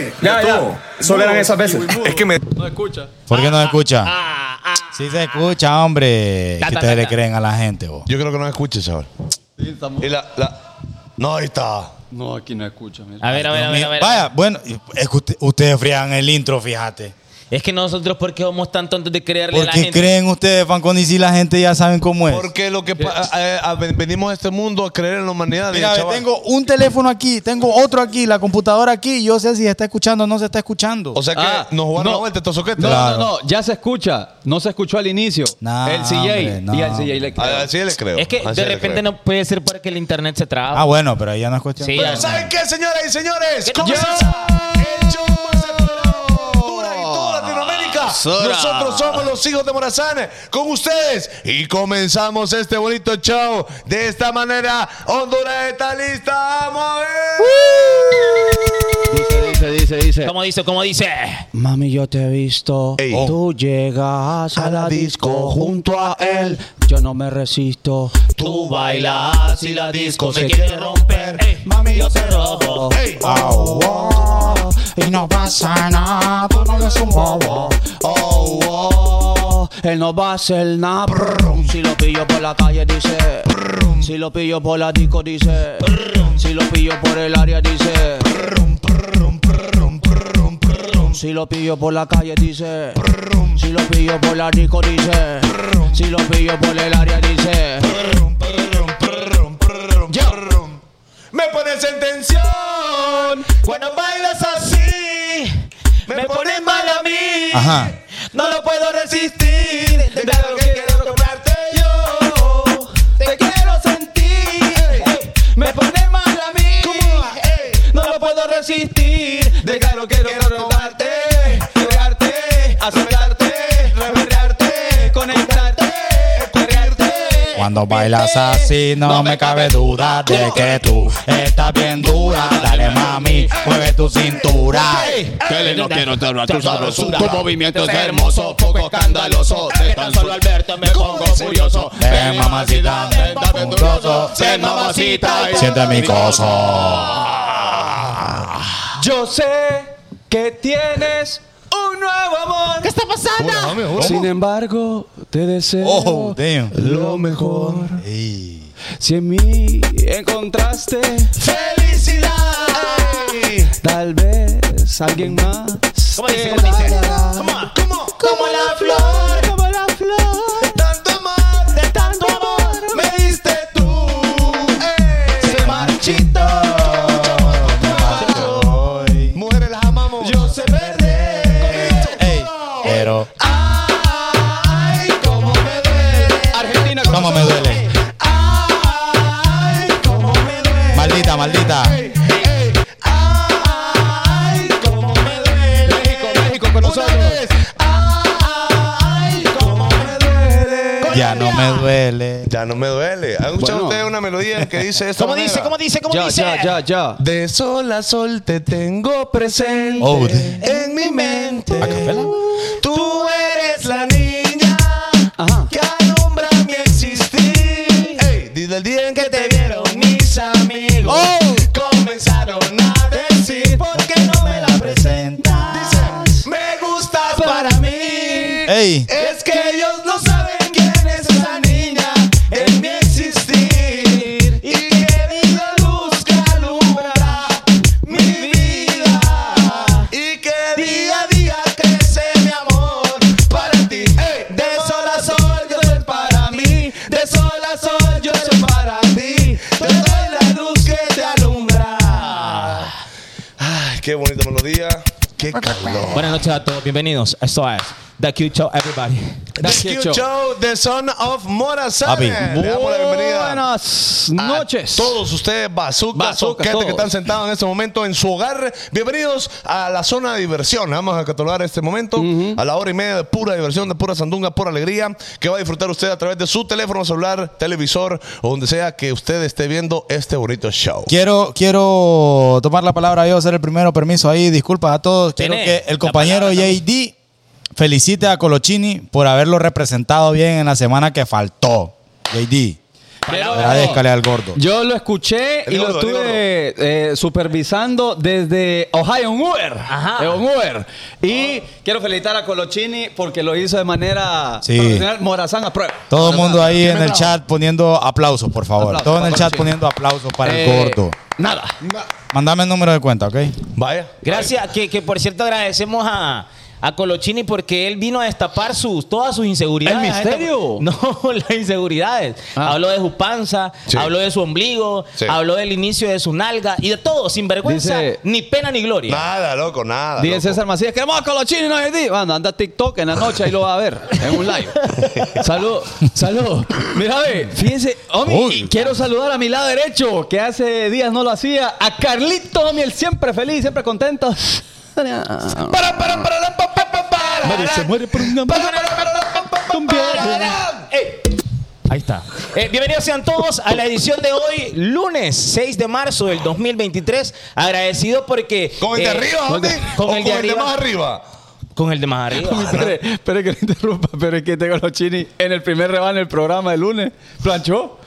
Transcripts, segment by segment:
güey. Ya, ya. estuvo. Solo eran esas veces. Es que me. No escucha. ¿Por qué no se escucha? Ah, ah. Sí se escucha, hombre. Ta, ustedes le creen a la gente, vos. Yo creo que no me escuche, chaval. Sí, estamos- Y la, la... No, ahí está. No, aquí no escucha. mira. A ver, a ver, a ver, a ver. Vaya, bueno, es que usted- ustedes frían el intro, fíjate. Es que nosotros, ¿por qué somos tan tontos de creerle a ¿Por la qué gente? creen ustedes, Fanconi, si la gente ya saben cómo es? Porque lo que venimos a este mundo a creer en la humanidad. Mira, dije, ve, chaval. tengo un teléfono aquí, tengo otro aquí, la computadora aquí, yo sé si está escuchando o no se está escuchando. O sea que Ah, nos jugaron no. la vuelta estos soquetes. No, Claro. no, no, ya se escucha. No se escuchó al inicio. Nah, el CJ. hombre, no. Y al CJ le creo. Así le creo. Es que Así de repente no puede ser porque el internet se traba. ah, bueno, pero ahí ya no es cuestión. Sí, Pero ¿saben qué, señoras y señores? ¿Qué ¿Cómo se El Nosotros somos los hijos de Morazán con ustedes y comenzamos este bonito show de esta manera. Honduras está lista. ¡Vamos a ver! Dice, dice, dice, dice. ¿Cómo dice? ¿Cómo dice? Mami, yo te he visto. Ey. Tú llegas a la disco junto a él. Yo no me resisto. Tú bailas y la disco se quiere romper. Ey, mami, yo te robo. ¡Ey! Oh, oh, y no pasa nada, tú no eres un bobo. Oh, oh, él no va a hacer nada. Si lo pillo por la calle, dice. Si lo pillo por la disco, dice. Si lo pillo por el área, dice. Si lo pillo por la calle, dice. Si lo pillo por la disco, dice. Si lo pillo por el área, dice. Me pones en tensión Cuando bailas así, me pones mal a mí. Ajá. No lo puedo resistir. De lo que quiero tocarte yo. Te quiero sentir. Me pones mal a mí. No lo puedo resistir. De que lo quiero tocarte. Pegarte, acercarte, reverarte, conectarte, perrearte. Cuando bailas así no me cabe duda de que tú estás bien dura. Dale mami, mueve tu cintura. Que no quiero tener tu sabrosura. Tu movimiento es hermoso, poco escandaloso. De tan solo al verte me pongo furioso. Ven mamacita, ven puntoso. Ven, mamacita, y- Siente mi coso. Yo sé que tienes nuevo amor. ¿Qué está pasando? Sin embargo, te deseo Oh, damn. lo mejor. Ey. Si en mí encontraste ¡Felicidad! tal vez alguien más. ¿Cómo dice? te ¿Cómo dice? dará. ¿Cómo? ¿Cómo? Como la flor, Como la flor. Pero Ya no me duele. Ya no me duele. ¿Han escuchado Bueno. ustedes una melodía que dice esto? ¿Cómo dice? ¿Cómo dice? ¿Cómo Ya, dice? ya, ya, ya. De sol a sol te tengo presente Oh, de- en mi mente. ¿A capela? Tú eres la niña Ajá. que alumbra mi existir. Ey, desde el día en que te vieron mis amigos, comenzaron a decir ¿por qué no me la presentas? Dice, me gustas para mí. Ey, qué bonita melodía. Qué calor. Buenas noches a todos, bienvenidos. Esto es The Cute Show, everybody. The Cute Cute Show, The Son of Morazán. Papi. Le damos la bienvenida. Buenas a noches. todos ustedes, bazookas, Bazookas, soquetes todos. que están sentados en este momento en su hogar. Bienvenidos a la zona de diversión. Vamos a catalogar este momento a la hora y media de pura diversión, de pura sandunga, pura alegría, que va a disfrutar usted a través de su teléfono celular, televisor o donde sea que usted esté viendo este bonito show. quiero, quiero tomar la palabra yo, ser el primero. Permiso ahí, disculpas a todos. Quiero que el la compañero palabra JD felicite a Colochini por haberlo representado bien en la semana que faltó. JD. Agradezcale al gordo. Yo lo escuché El y lo gordo, estuve eh, supervisando desde Ohio en Uber. Ajá. En Uber. Y quiero felicitar a Colochini porque lo hizo de manera Sí. profesional. Morazán a prueba. Todo el mundo ahí en el bravo. chat poniendo aplausos, por favor. Aplausos Todo en el chat poniendo aplausos para Eh, el gordo. Nada. Mándame el número de cuenta, ¿ok? Vaya. Gracias, que, que por cierto agradecemos a, a Colochini porque él vino a destapar sus, todas sus inseguridades. ¿El misterio? No, las inseguridades. Ah. Habló de su panza, Sí. habló de su ombligo, Sí. habló del inicio de su nalga y de todo, sin vergüenza, Dice- ni pena ni gloria. Nada, loco, nada. Dice loco. César Macías, queremos a Colochini, no es Bueno, anda a TikTok en la noche, ahí lo va a ver, en un live. Salud, salud. Mira, ve, fíjense, homie, Uy. y quiero saludar a mi lado derecho, que hace días no lo hacía, a Carlito, homie, el siempre feliz, siempre contento. Para, para, para, para, se muere por un amor. Con viaje. ¡Ey! Ahí está. Eh, bienvenidos sean todos a la edición de hoy, lunes 6 de marzo del 2023. Agradecido porque. ¿Con el de eh, arriba, con, con ¿O el de arriba. más arriba? Con el de más arriba. Espere, espere que le interrumpa, pero es que tengo los chinis en el primer rebane del programa de lunes. Planchó.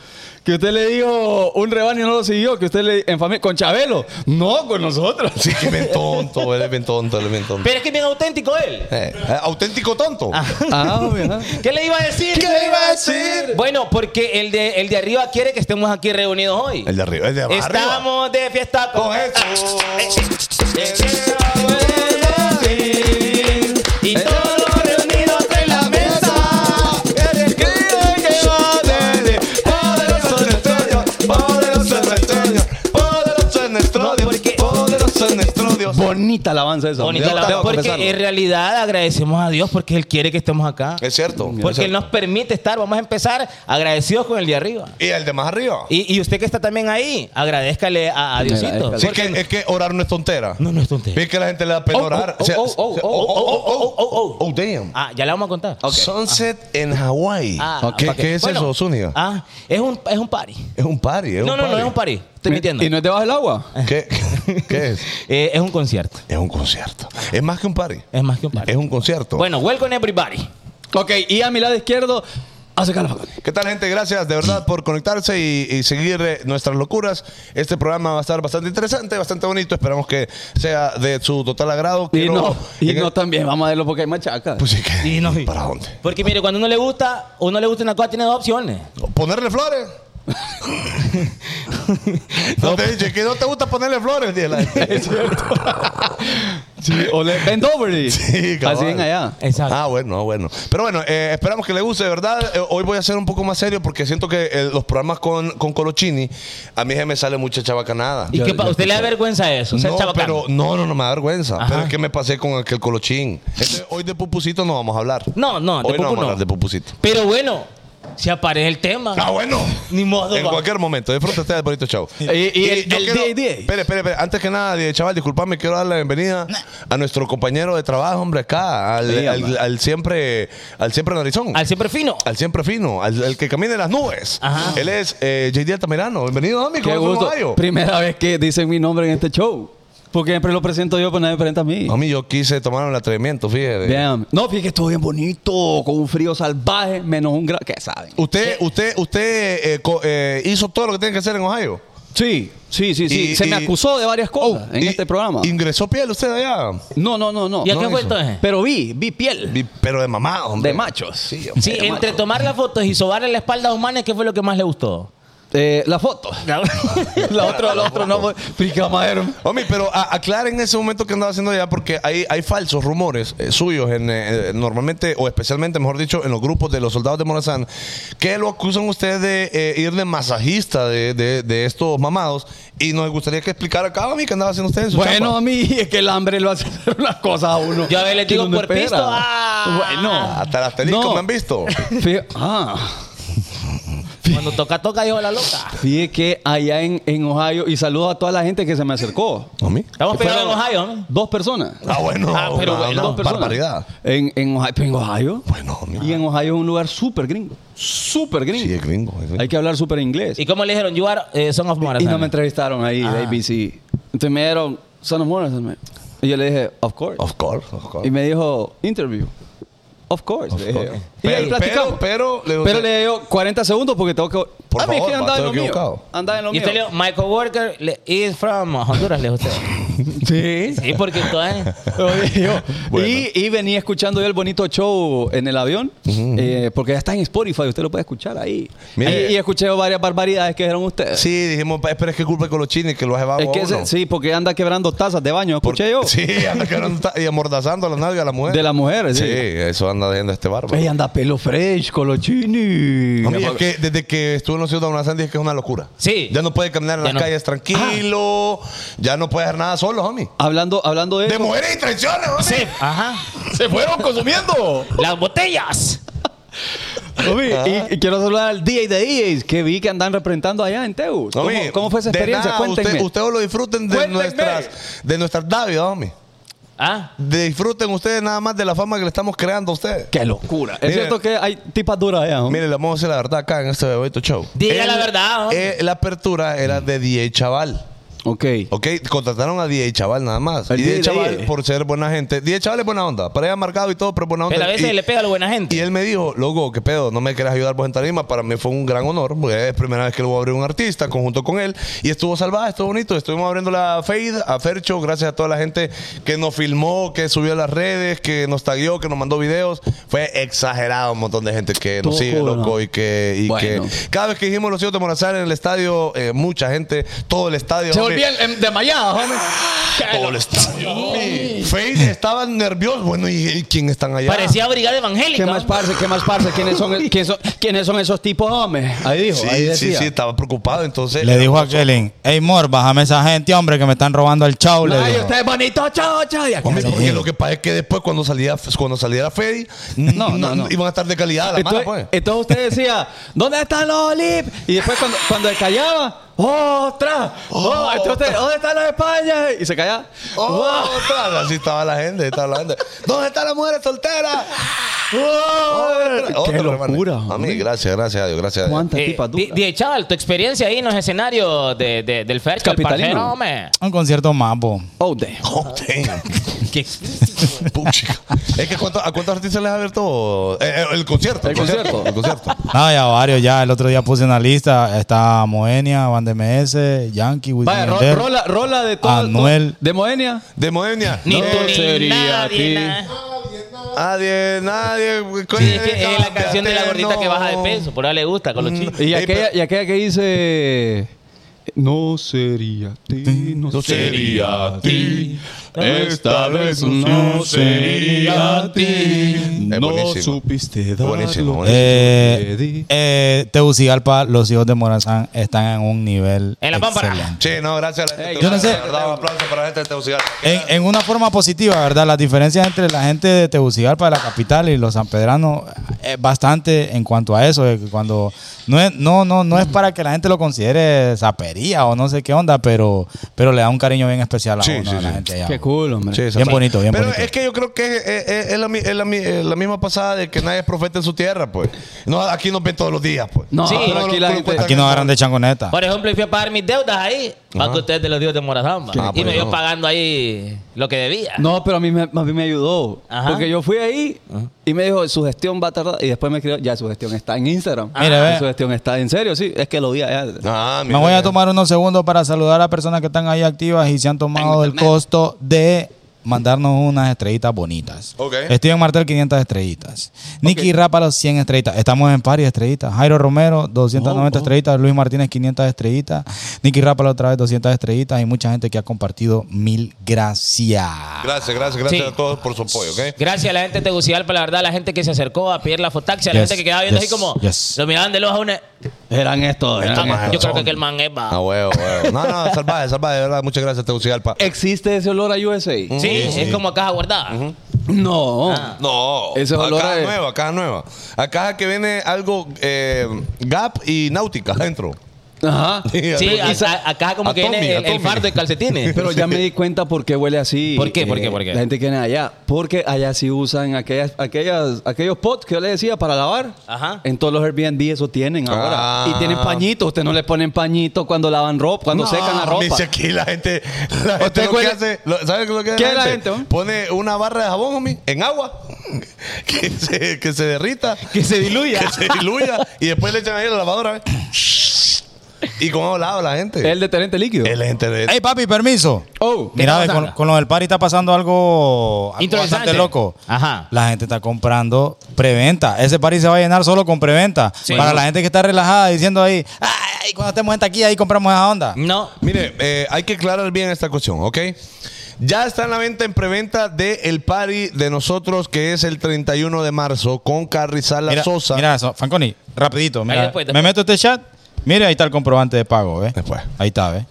Que usted le dijo un rebane y no lo siguió. Que usted le en familia. Con Chabelo. No, con nosotros. Sí, que bien tonto, él es bien tonto, él es bien tonto. Pero es que es bien auténtico él. Eh, eh, auténtico tonto. Ah, mira. ¿Qué le iba a decir? ¿Qué le iba a decir? Bueno, porque el de, el de arriba quiere que estemos aquí reunidos hoy. El de arriba, el de abajo. Estamos de fiesta con, Con. Bonita alabanza esa. Bonita debo Porque confesarlo. en realidad agradecemos a Dios porque Él quiere que estemos acá. Es cierto. es Porque Él cierto. nos permite estar. Vamos a empezar agradecidos con el de arriba. Y el de más arriba. Y, y usted que está también ahí, agradezcale a, a Diosito. Sí, que, es que orar no es tontera. No, no es tontería. Ve que la gente le da pena Oh, orar. oh, oh, oh, oh, oh, oh, oh, oh, oh, damn. Ah, ya le vamos a contar. Sunset en Hawái. Ah, ¿Qué, que- qué es bueno, eso, Zúñiga? Ah, es un, es un party. Es un party. Es No, un no, no, party. es un party. Estoy mintiendo. ¿Y no es debajo del agua? ¿Qué, ¿Qué es? Eh, es un concierto. Es un concierto. Es más que un party. Es más que un party. Es un concierto. Bueno, welcome everybody. Ok, y a mi lado izquierdo. ¿Qué tal, gente? Gracias de verdad por conectarse y, y seguir eh, nuestras locuras. Este programa va a estar bastante interesante, bastante bonito. Esperamos que sea de su total agrado. Y Quiero- no, y en no el- también, vamos a verlo porque hay machaca. Pues sí que. Y no- ¿Para dónde? Porque mire, cuando uno le gusta, uno le gusta una cosa, tiene dos opciones. ¿Ponerle flores? no te dije que no te gusta ponerle flores, es cierto. sí, o le bend over it. Sí, cabal. Así en allá. Exacto. Ah, bueno, bueno. Pero bueno, eh, esperamos que le guste, de verdad. Eh, hoy voy a ser un poco más serio porque siento que eh, los programas con, con Colochini, a mí se me sale mucha chabacanada. ¿Y qué pa- ¿Usted le da vergüenza eso? Ser No, pero no, no, no me da vergüenza. Ajá. Pero es que me pasé con aquel colochín. Este, hoy de pupusito no vamos a hablar. No, no, de hoy no pupu vamos a no. hablar de pupusito. Pero bueno, si aparece el tema. Ah, bueno. Ni modo. En va. cualquier momento. Disfruta usted del bonito show. Y- y el- yo el quiero- DA. Espere, espere, espere. Antes que nada, chaval, disculpame, quiero dar la bienvenida a nuestro compañero de trabajo, hombre, acá, al, Sí, al siempre, al siempre narizón. Al siempre fino. Al siempre fino, al, al que camina en las nubes. Ajá. Él es eh, JD Altamirano. Bienvenido, amigo. Qué gusto. Primera vez que dicen mi nombre en este show. Porque siempre lo presento yo, pero nadie me presenta a mí. A mí yo quise tomar el atrevimiento, fíjate. Bien. No, fíjate que estuvo bien bonito, con un frío salvaje, menos un grado. ¿Qué saben? Usted, usted, usted eh, co- eh, hizo todo lo que tiene que hacer en Ohio. Sí, sí, sí, sí. Y- Se me acusó de varias cosas en Y- este programa. ¿Ingresó piel usted allá? No, no, no, no. ¿Y a no qué fue entonces? Pero vi, vi piel. Vi- Pero de mamá, hombre. De machos. Sí, hombre. Sí, entre tomar las fotos y sobarle la espalda a humanos, ¿qué fue lo que más le gustó? Eh, la foto. la otra, la otra no. Frica madero. Hombre, pero a- aclaren ese momento que andaba haciendo allá porque hay, hay falsos rumores eh, suyos en, eh, normalmente o especialmente, mejor dicho, en los grupos de los soldados de Morazán que lo acusan usted de eh, ir de masajista de, de- de estos mamados y nos gustaría que explicara acá a mí qué andaba haciendo usted en su Bueno, chamba. a mí es que el hambre lo hace hacer unas cosas a uno. Yo a les que digo uno por espera. pisto, ah. Bueno. Hasta las telicos No. me han visto. Fí- ah. Cuando toca, toca, dijo la loca. Fíjate que allá en, en Ohio, y saludo a toda la gente que se me acercó. ¿A mí? Estamos pegados en Ohio, ¿no? Dos personas. Ah, bueno. Ah, pero una- bueno, una dos personas. barbaridad. En, en Ohio. en Ohio. Bueno, hombre. Y en Ohio es un lugar súper gringo. Súper gringo. Sí, es gringo. es gringo. Hay que hablar súper inglés. ¿Y cómo le dijeron? You are eh, son of Y Morazán. no me entrevistaron ahí de Ah. ABC. Entonces me dieron Son of Morrison. Y yo le dije, of course. Of course, of course. Y me dijo, interview. Of course. le dije yo. Y Pero, ahí platicamos. pero, pero, Pero le dio 40 segundos porque tengo que. Por a mí es favor, que pa, andaba en lo mío. equivocado. Andaba en lo Y mío. usted leo, Michael Walker le- is from Honduras, le dijo usted. Sí. Sí, porque entonces... Oye, yo. Bueno. y, y venía escuchando yo el bonito show en el avión, eh, porque ya está en Spotify, usted lo puede escuchar ahí. Mire. Y, y escuché varias barbaridades que dijeron ustedes. Sí, dijimos, "Pa, pero es que culpa de Colochini que lo ha llevado es que ese- uno. sí, porque anda quebrando tazas de baño, Por- escuché yo. Sí, anda quebrando ta- y amordazando a la nalga a la mujer. De las mujeres, Sí, sí. eso anda haciendo este barba. Ella anda pelo fresh, colochini. A mí es que desde que estuve en ciudadanos de Monazán dije que es una locura. Sí. Ya no puede caminar en Ya las no. calles tranquilo. Ya no puede hacer nada solo, homie. Hablando, hablando de De eso. mujeres y traiciones, homie. Sí, ajá. ¡Se fueron consumiendo! Las botellas. Homie, y, y quiero saludar al DJ de DJs que vi que andan representando allá en Teus. ¿Cómo, cómo fue esa de experiencia? nada, Cuéntenme. Usted, ustedes lo disfruten de Cuéntenme. nuestras, de nuestras dávidas, homie. Ah, Disfruten ustedes nada más de la fama que le estamos creando a ustedes. ¡Qué locura! Es cierto que hay tipas duras allá, homie? Mire, le vamos a decir la verdad acá en este bonito show. Diga la verdad, eh, la apertura era de DJ Chaval. Ok. Ok, contrataron a DJ Chaval nada más. El y DJ DJ. Chaval, por ser buena gente. DJ Chaval es buena onda. Para ella marcado y todo, pero buena onda. pero a veces Y- le pega a la buena gente. Y él me dijo, loco, qué pedo, no me quieras ayudar vos en tarima. Para mí fue un gran honor, porque es la primera vez que lo voy a abrir un artista conjunto con él. Y estuvo salvaje, estuvo bonito. Estuvimos abriendo la Fade a Fercho, gracias a toda la gente que nos filmó, que subió a las redes, que nos tagueó, que nos mandó videos. Fue exagerado un montón de gente que nos sigue, cool, loco, ¿no? y que, y Bueno. que cada vez que dijimos los hijos de Morazán en el estadio, eh, mucha gente, todo el estadio. Se volvían em, de mallada, homie. todo. Fade estaban nerviosos. Bueno, ¿y, y quién están allá? Parecía brigada evangélica. ¿Qué más parce? ¿Qué más parce? ¿Quiénes son, quiénes son, quiénes son esos tipos, hombre? Ahí dijo, Sí, ahí sí, decía. sí, estaba preocupado. Entonces, Le dijo a Kellen, hey Mor, bájame esa gente, hombre, que me están robando el. Le Ay, usted es bonito, chao, chao. Y aquí Hombre, porque lo que pasa es que después cuando salía cuando saliera Freddy no, no, no. iban a estar de calidad la mala Entonces, pues. entonces usted decía, ¿dónde están los Olip? Y después cuando, cuando se callaba, ¡otra! Oh, entonces, ¿dónde están los España? Y se callaba. Oh, otra, así estaba la gente, estaba la gente. ¿Dónde está la mujer soltera? Otra, ¡Qué otra, locura. A mí, gracias, gracias a Dios, gracias a Dios. ¿Cuántas Eh, tipas di- duras? DJ Chaval, tu experiencia ahí en los escenarios de, de- del Fercho, el Capitalino. hombre. Un concierto bo. Oh, damn. Oh, damn. ¿Qué? Puchica. Es que ¿cuánto- ¿a cuántos artistas les ha abierto eh, eh, el concierto? El concierto. El concierto. No, ya varios, ya. El otro día puse una lista. Está Moenia, Band MS, Yankee, Wisin Vaya, ro- rola, rola de todo. Anuel. ¿De Moenia? De Moenia. Ni No tú ni sería nadie. a ti. na- Nadie, nadie. Sí, es, que es la canción de la gordita que baja de no. peso. Por ahí le gusta con los Mm. chicos. Y aquella, pero- y aquella que dice... No sería a ti, no, No sería a ti. Esta vez no sería a ti. No buenísimo. supiste dar Buenísimo, lo buenísimo. Eh, eh, Tegucigalpa, los hijos de Morazán están en un nivel En la pámpara. excelente. Sí, no, gracias a la gente. Yo no sé- verdad, un aplauso para la gente de Tegucigalpa. En, en una forma positiva, ¿verdad? Las diferencias entre la gente de Tegucigalpa, de la capital, y los sanpedranos es bastante en cuanto a eso. cuando no es, no, no, no es para que la gente lo considere zapería o no sé qué onda, pero, pero le da un cariño bien especial a, Sí, uno, sí, a la sí. gente allá. Qué cool, hombre. Sí, Bien bonito, bien Pero bonito. es que yo creo que es, es- es la, mi- es la es la misma pasada de que nadie es profeta en su tierra, pues. No, aquí nos ven todos los días, pues. No, Sí, pero aquí la gente... Aquí nos agarran de changoneta. Por ejemplo, yo fui a pagar mis deudas ahí. Para que ustedes de los dios de Morazán. va. Ah, y pues me dio no. pagando ahí lo que debía. No, pero a mí me, a mí me ayudó. Ajá. Porque yo fui ahí y me dijo, su gestión va a tardar. Y después me escribió, ya su gestión está en Instagram. Mira, ve. Su gestión está en serio, sí. Es que lo vi allá. Ah, Me mira, voy a mira. tomar unos segundos para saludar a personas que están ahí activas y se han tomado el costo de mandarnos unas estrellitas bonitas. Ok. Steven Martel, 500 estrellitas. Nicky Rápalo, 100 estrellitas. Estamos en par y estrellitas. Jairo Romero, 290 Oh, oh. estrellitas. Luis Martínez, 500 estrellitas. Nicky Rápalo, otra vez 200 estrellitas. Y mucha gente que ha compartido. Mil gracias. Gracias, gracias, gracias Sí. a todos por su apoyo, ¿ok? Gracias a la gente de Tegucigalpa, la verdad, la gente que se acercó a pedir la fotaxia, la Yes, gente que quedaba viendo yes, así como yes. lo miraban de lejos a una. Eran estos. eran estos. yo creo que aquel man es va. Ah, huevo, huevo. No, no, salvaje, salvaje, de verdad. Muchas gracias, Tegucigalpa. ¿Existe ese olor a USA? Sí, es como caja guardada. No. Ah. No, Ese olor a caja a- nueva, caja nueva. A caja que viene algo eh, Gap y Náutica adentro. Ajá. Sí, algo- a- a- acá como que Atomi, viene el, el Atomi. fardo de calcetines. Pero ya me di cuenta por qué huele así. ¿Por qué? ¿Por qué? Eh, ¿Por qué? La gente que viene allá. Porque allá sí usan aquellas, aquellas, aquellos pots que yo le decía para lavar. Ajá. En todos los Airbnb eso tienen ahora. Ah. Y tienen pañitos. Usted no le ponen pañito cuando lavan ropa, cuando secan la ropa. Dice aquí la gente, la gente ¿Usted lo que huele- hace, lo- ¿sabe lo que hace ¿Qué la gente, homie? Pone una barra de jabón, homie, en agua que, se, que se derrita, Que se diluya. que se diluya y después le echan ahí a la lavadora. ¿eh? Y con agua lava la gente. El detergente líquido. El gente de- Ey, papi, permiso. Oh. ¿Qué Mira, con, con lo del party está pasando algo, algo Interesante. bastante loco. Ajá. La gente está comprando preventa. Ese party se va a llenar solo con preventa. Sí. Para la gente que está relajada diciendo ahí, ay, cuando estemos en taquilla ahí compramos esa onda. No. Mire, eh, hay que aclarar bien esta cuestión, ¿ok? Ya está en la venta en preventa de el party de nosotros que es el 31 de marzo con Carrizal La Mira, Sosa. mira eso, Fanconi, rapidito. Mira, después, Me después. meto a este chat. Mira, ahí está el comprobante de pago, ¿ves? Después. Ahí está, ¿ves?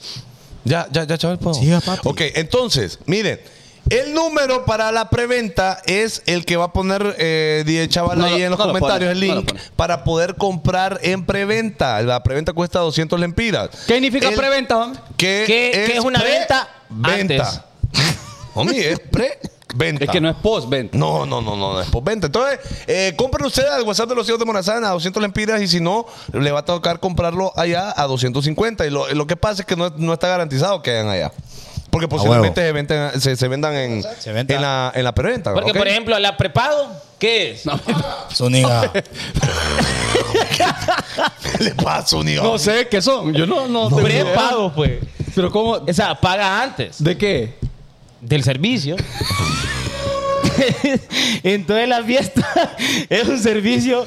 Ya, ya, ya, chaval, ¿puedo? Siga, papi. Ok, entonces, miren. El número para la preventa es el que va a poner eh, Die Chaval No ahí en los no lo comentarios, pone, el link, para poder comprar en preventa. La preventa cuesta 200 lempiras. ¿Qué significa El- preventa, hombre? Que, ¿Qué- qué es una venta Venta. Homie, es Es que no es post-venta. No, no, no, no, no es por venta. Entonces, eh, compren ustedes al WhatsApp de los hijos de Morazán a 200 lempiras y si no, le va a tocar comprarlo allá a 250. Y lo, lo que pasa es que no, no está garantizado que hagan allá. Porque posiblemente se, venden- se, se vendan en, Se venda. en la, en la preventa. Porque, por ejemplo, la prepago, ¿qué es? Zúñiga. ¿Qué le pasa, unido? No sé qué son. Yo no, no idea. Prepago, pues. Pero ¿cómo? O sea, paga antes ¿De qué? Del servicio. Entonces la fiesta es un servicio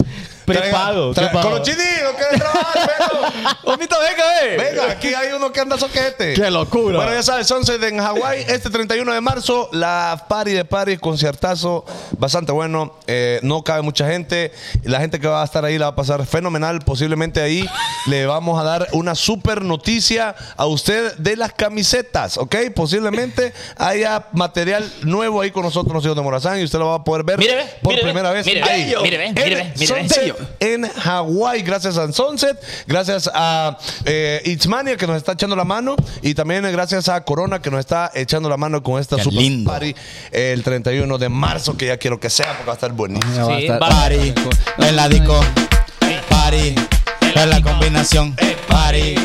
prepago. Con los chinitos, que trabajar, pero. Omito, venga, eh. Venga, aquí hay uno que anda soquete. Qué locura. Bueno, ya sabes, Sunset en Hawái, este 31 de marzo, la party de party, conciertazo, bastante bueno. Eh, no cabe mucha gente. La gente que va a estar ahí la va a pasar fenomenal. Posiblemente ahí le vamos a dar una super noticia a usted de las camisetas, ¿ok? Posiblemente haya material nuevo ahí con nosotros, los hijos de Morazán, y usted lo va a poder ver Mire, por mire, primera vez. mire, ahí. mire, mire, mire. Sunset en Hawái, gracias a Sunset, gracias a eh, Itzmania que nos está echando la mano y también eh, gracias a Corona que nos está echando la mano con esta Qué super lindo. party el 31 de marzo que ya quiero que sea porque va a estar buenísimo. Va a Sí, estar- Party, en la disco. Party, en la combinación. Party.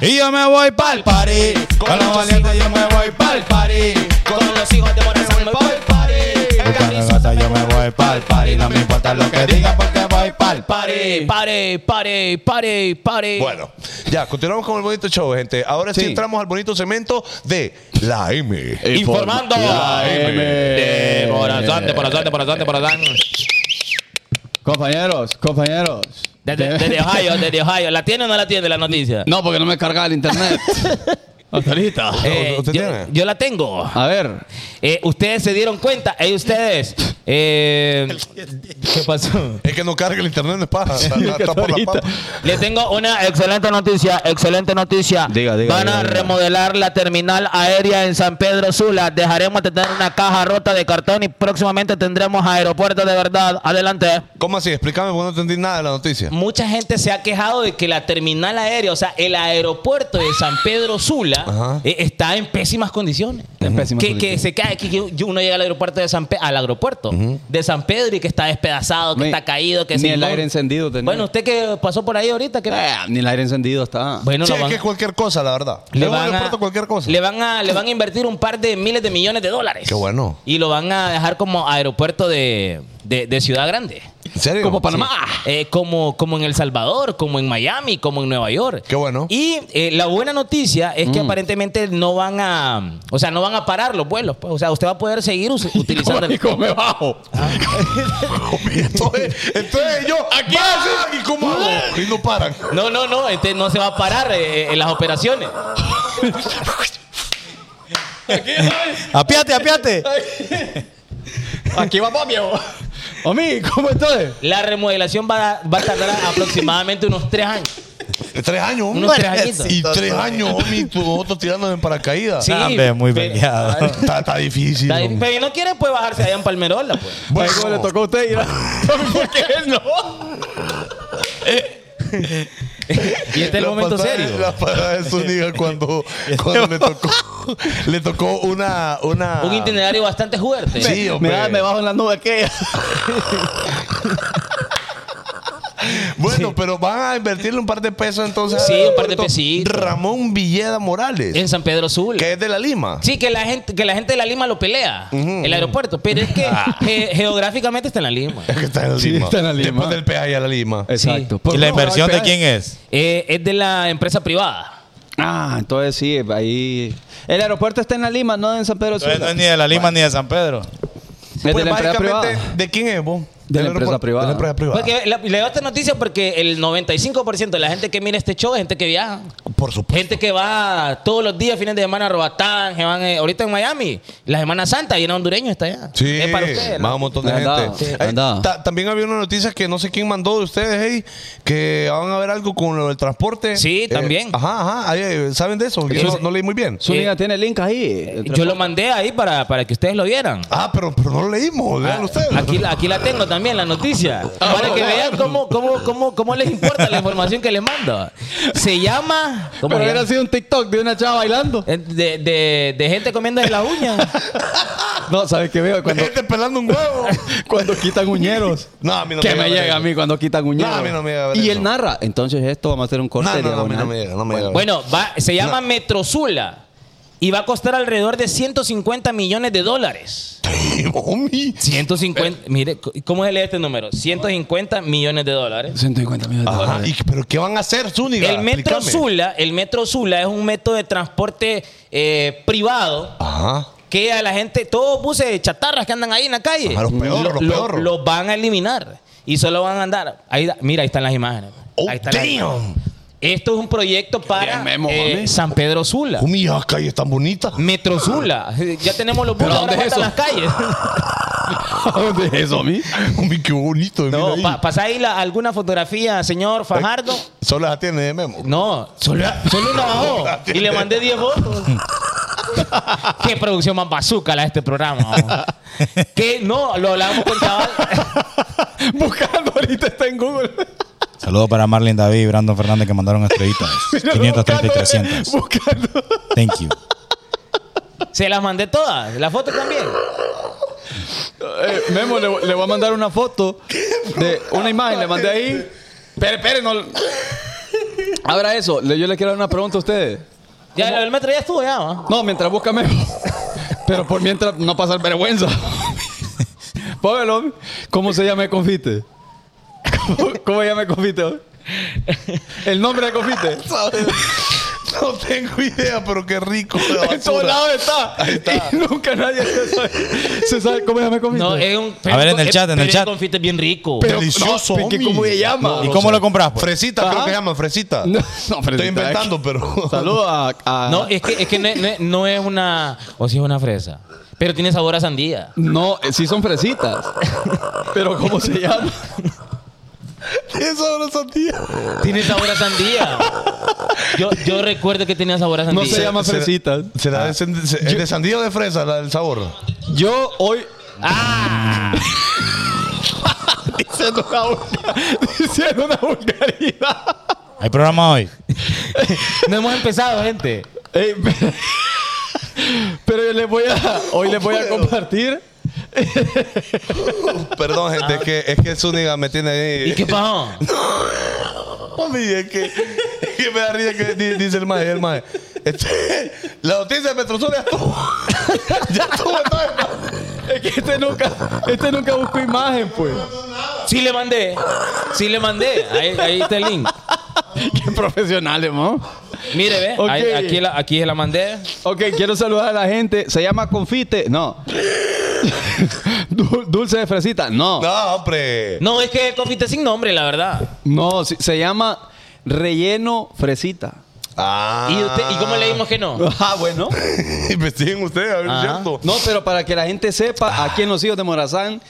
Y yo me voy pa'l party. Con los valientes yo me voy pa'l party. Con los hijos de Morazán me voy party. Yo me voy pa'l party. No me importa lo que digan porque voy pa'l Party, party. party, party, party, party. Bueno, ya, continuamos con el bonito show, gente. Ahora sí, Sí. entramos al bonito segmento de la M. Informando. La M. De Morazán, de Morazán, de Morazán, de Morazán. Compañeros, compañeros. Desde, desde Ohio, desde Ohio. ¿La tiene o no la tiene la noticia? No, porque no me carga el internet. Hasta. Eh, ¿Usted yo, tiene? yo la tengo. A ver. Eh, ustedes se dieron cuenta, eh, ustedes. eh, ¿Qué pasó? Es que no carga el internet, no es paja. Está, por la. Le tengo una excelente noticia, excelente noticia. Diga, diga, Van a diga, diga. remodelar la terminal aérea en San Pedro Sula. Dejaremos de tener una caja rota de cartón y próximamente tendremos aeropuerto de verdad. Adelante. ¿Cómo así? Explícame porque no entendí nada de la noticia. Mucha gente se ha quejado de que la terminal aérea, o sea, el aeropuerto de San Pedro Sula, Ajá. eh, está en pésimas condiciones. En pésimas que, que condiciones. se cae, que, que uno llega al aeropuerto de San Pe- al aeropuerto de San Pedro y que está despedazado, que Ni- está caído, que ni se el aire encendido tenía. Bueno, usted que pasó por ahí ahorita, que Eh, ni el aire encendido está. bueno, Sí, lo es van- que cualquier cosa, la verdad. le van, a, cualquier cosa. le van a le van a invertir un par de miles de millones de dólares. Qué bueno. Y lo van a dejar como aeropuerto de, de- de Ciudad Grande. ¿En serio? Como Panamá. Eh, como, como en El Salvador, como en Miami, como en Nueva York. Qué bueno. Y eh, la buena noticia es que aparentemente no van a, o sea, no van a parar los vuelos. pues. O sea, usted va a poder seguir utilizando. ¿Y cómo me bajo? entonces, entonces yo, aquí ¿y cómo hago? Y no paran. No, no, no, este no se va a parar eh, en las operaciones. Apiate, apiate. Aquí vamos, viejo. Omi, ¿cómo estás? La remodelación va a, va a tardar aproximadamente unos tres años. Tres años. Unos tres añitos. Y tres años, homie, nosotros tirando en paracaídas. Sí, Ah, muy pe- vergueado. Está, está difícil. Está- homie. Pero si no quiere, pues bajarse allá en Palmerola, pues. Bueno, ¿Cómo le tocó a usted ir a... ¿Por qué él no? Y este es el momento pasada- serio. La parada de Zúñiga cuando, cuando le tocó, le tocó una, una. Un itinerario bastante fuerte. Sí, Me, me bajo en la nube aquella. Bueno, Sí. pero van a invertirle un par de pesos entonces. Sí, un par de pesitos. Ramón Villeda Morales, En San Pedro Sula. que es de la Lima. Sí, que la gente, que la gente de la Lima lo pelea, el aeropuerto. Pero es que ge- geográficamente está en la Lima. Es que está en la Sí, Lima. está en la Lima. Después del peaje a la Lima. Exacto. Sí. ¿Y la no, inversión de quién es? Eh, es de la empresa privada. Ah, entonces sí, ahí. El aeropuerto está en la Lima, no en San Pedro Sula. no es ni de la Lima ni de San Pedro. Es de la empresa privada. ¿de quién es vos? De la empresa privada. De la empresa privada. Porque la- le doy esta noticia porque el 95% de la gente que mira este show es gente que viaja. Por supuesto. Gente que va todos los días, fines de semana a Robatán, que van eh, ahorita en Miami. La Semana Santa, llena hondureño está allá. Sí, Es para ustedes. ¿no? más un montón de gente. sí. Ay, Anda. ta- también había una noticia que no sé quién mandó de ustedes, hey, que van a ver algo con lo del transporte. Sí, Eh, también. Ajá, ajá. Ahí, eh, ¿Saben de eso? Yo no, leí muy bien. Zúñiga tiene el link ahí. el Yo lo mandé ahí para, para que ustedes lo vieran. Ah, pero, pero no lo leímos. Vean Ah, ustedes. Aquí, la- aquí la tengo también, la noticia. para que vean cómo, cómo, cómo, cómo les importa la información que les mando. Se llama. ¿Cómo Pero se hubiera llama? sido un TikTok de una chava bailando. Eh, De, de, de gente comiendo la uña. No, ¿sabes qué veo? Cuando, Gente pelando un huevo. cuando quitan uñeros. no, a mí no que me llega a mí cuando quitan uñeros. No, a mí no me llega a ver Y eso. él narra. Entonces esto vamos a hacer un corte No, no, no, a mí diagonal. no me llega, no me llega. Bueno, va, se llama Metrozula. Y va a costar alrededor de 150 millones de dólares. homie. 150, mire, ¿cómo se lee este número? 150 millones de dólares. 150 millones de Ajá. dólares. ¿Y, ¿Pero qué van a hacer, Zúñiga? El Metro Explícame. Zula, el Metro Zula es un método de transporte eh, privado Ajá. que a la gente, todos buses chatarras que andan ahí en la calle, Ajá, los lo- los lo- los van a eliminar y solo van a andar. Ahí, da- mira, ahí están las imágenes. Oh, ahí están las damn. imágenes. Esto es un proyecto para Memo, eh. San Pedro Sula. Homie, las calles tan bonitas. Metro Zula. Ya tenemos los buses, ¿Pero ahora es las calles. ¿Dónde es eso? Homie, qué bonito. No, mira ahí. pa- pasa ahí la- alguna fotografía, señor Fajardo. Solo las tiene de Memo. No, solo, solo una bajó. Y le mandé 10 fotos. Qué producción más bazooka la de este programa. Que no, lo hablamos con chaval. Buscando ahorita está en Google. Saludos para Marlene David y Brandon Fernández que mandaron estrellitas. 530 y 300. Buscando. Thank you. Se las mandé todas. La foto también. Eh, Memo, le, le voy a mandar una foto de una imagen. Le mandé ahí. Espere, espere, no. Ahora eso, yo le quiero dar una pregunta a ustedes. Ya, el metro ya estuvo ya, ¿va? No, mientras busca Memo. Pero por mientras no pasar vergüenza. Póngalo. ¿Cómo se llama el confite? ¿Cómo, cómo se llama el confite? El nombre del confite. No tengo idea, pero qué rico. de En todos lados está. Ahí está. Y nunca nadie se sabe, se sabe cómo se llama el confite. No, es un. A ver, en el chat, en el chat. confite bien rico. Pero- Delicioso, no, ¿qué- homie. ¿Cómo se llama? ¿Y cómo lo compras? Pues? Fresita, Ajá. creo que se llama, fresita. No, no, Estoy Fresita, inventando, pero. Saludos a, a- No, es que, es que no, es- no es- no es una. O si es una fresa. Pero tiene sabor a sandía. No, eh, sí son fresitas. Pero ¿cómo se llama? Eso no sandía. Tiene sabor a sandía. Yo, yo recuerdo que tenía sabor a sandía. No se llama será- fresitas. ¿Será de, sand- se- es de sandía o de fresa la- el sabor? Yo hoy ¡Ah! diciendo una, diciendo una vulgaridad. ¿Hay programa hoy? No hemos empezado, gente. Ey, pero yo les voy a hoy les voy a compartir. Perdón, gente, es que, es que Zúñiga me tiene ahí. ¿Y qué pasó? Homie, es que, es que me da risa que di- dice el maje, el maje. Este, la noticia de Metrozona ya estuvo. ya estuvo, entonces. Es que este nunca este nunca buscó imagen, pues. Sí le mandé. Sí le mandé. Ahí, ahí está el link. Qué profesionales, ¿no? Mire, ve. Ok. Ahí- aquí, la, aquí se la mandé. Ok, quiero saludar a la gente. Se llama confite. No. Dul- Dulce de fresita. No. No, hombre. No, es que confite sin nombre, la verdad. No, se llama relleno fresita. Ah. ¿Y, usted, ¿Y cómo le dimos que no? Ah, bueno. Investiguen ustedes, a ver, Ajá. ¿cierto? No, pero para que la gente sepa, aquí en Los Hijos de Morazán,